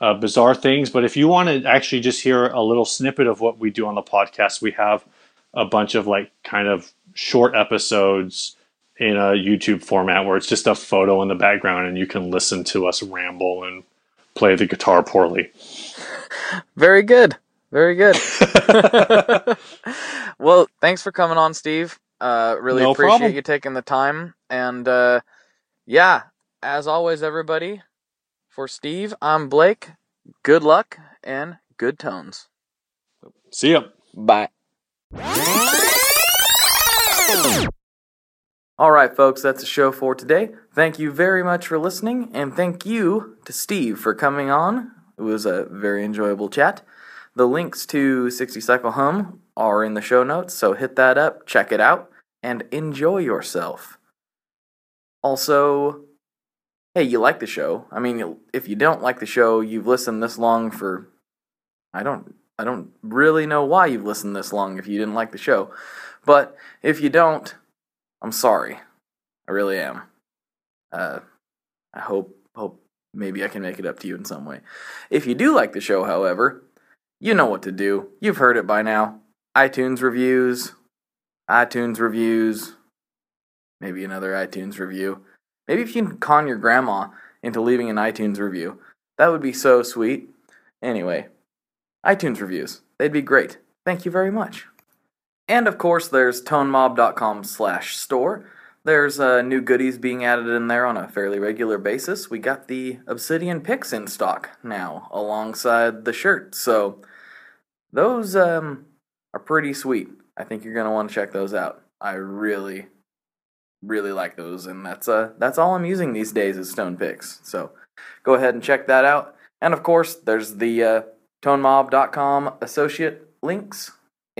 uh, bizarre things. But if you want to actually just hear a little snippet of what we do on the podcast, we have a bunch of like kind of short episodes in a YouTube format where it's just a photo in the background and you can listen to us ramble and play the guitar poorly. [LAUGHS] Very good. Very good. [LAUGHS] well, thanks for coming on, Steve. Uh, really No appreciate problem. you taking the time. And uh, yeah, as always, everybody, for Steve, I'm Blake. Good luck and good tones. See ya. Bye. All right, folks, that's the show for today. Thank you very much for listening, and thank you to Steve for coming on. It was a very enjoyable chat. The links to 60 Cycle Hum are in the show notes, so hit that up, check it out, and enjoy yourself. Also, hey, you like the show. I mean, if you don't like the show, you've listened this long for I don't I don't really know why you've listened this long if you didn't like the show. But if you don't, I'm sorry. I really am. Uh, I hope hope maybe I can make it up to you in some way. If you do like the show, however, you know what to do. You've heard it by now. iTunes reviews, iTunes reviews, maybe another iTunes review. Maybe if you can con your grandma into leaving an iTunes review, that would be so sweet. Anyway, iTunes reviews. They'd be great. Thank you very much. And of course, there's tonemob.com slash store. There's uh, new goodies being added in there on a fairly regular basis. We got the Obsidian picks in stock now, alongside the shirt. So those um, are pretty sweet. I think you're gonna want to check those out. I really, really like those, and that's uh, that's all I'm using these days is stone picks. So go ahead and check that out. And of course, there's the uh, tonemob.com associate links.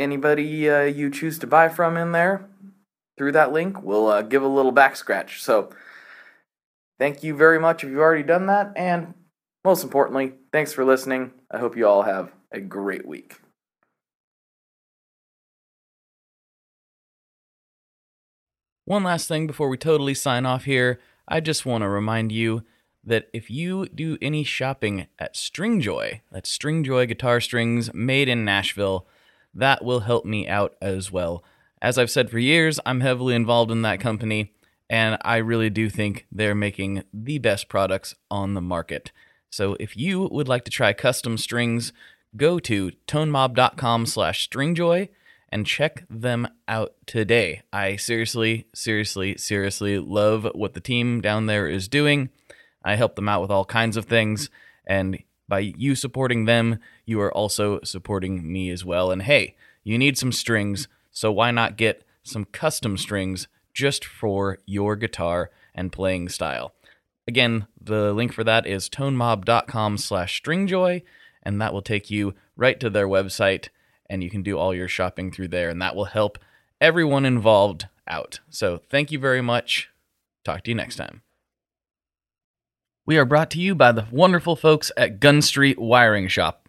Anybody uh, you choose to buy from in there through that link will uh, give a little back scratch. So thank you very much if you've already done that. And most importantly, thanks for listening. I hope you all have a great week. One last thing before we totally sign off here, I just want to remind you that if you do any shopping at Stringjoy, that's Stringjoy guitar strings made in Nashville, that will help me out as well. As I've said for years, I'm heavily involved in that company, and I really do think they're making the best products on the market. So if you would like to try custom strings, go to tonemob.com slash stringjoy and check them out today. I seriously, seriously, seriously love what the team down there is doing. I help them out with all kinds of things, and by you supporting them, you are also supporting me as well. And hey, you need some strings, so why not get some custom strings just for your guitar and playing style? Again, the link for that is tonemob.com slash stringjoy, and that will take you right to their website, and you can do all your shopping through there, and that will help everyone involved out. So thank you very much. Talk to you next time. We are brought to you by the wonderful folks at Gun Street Wiring Shop.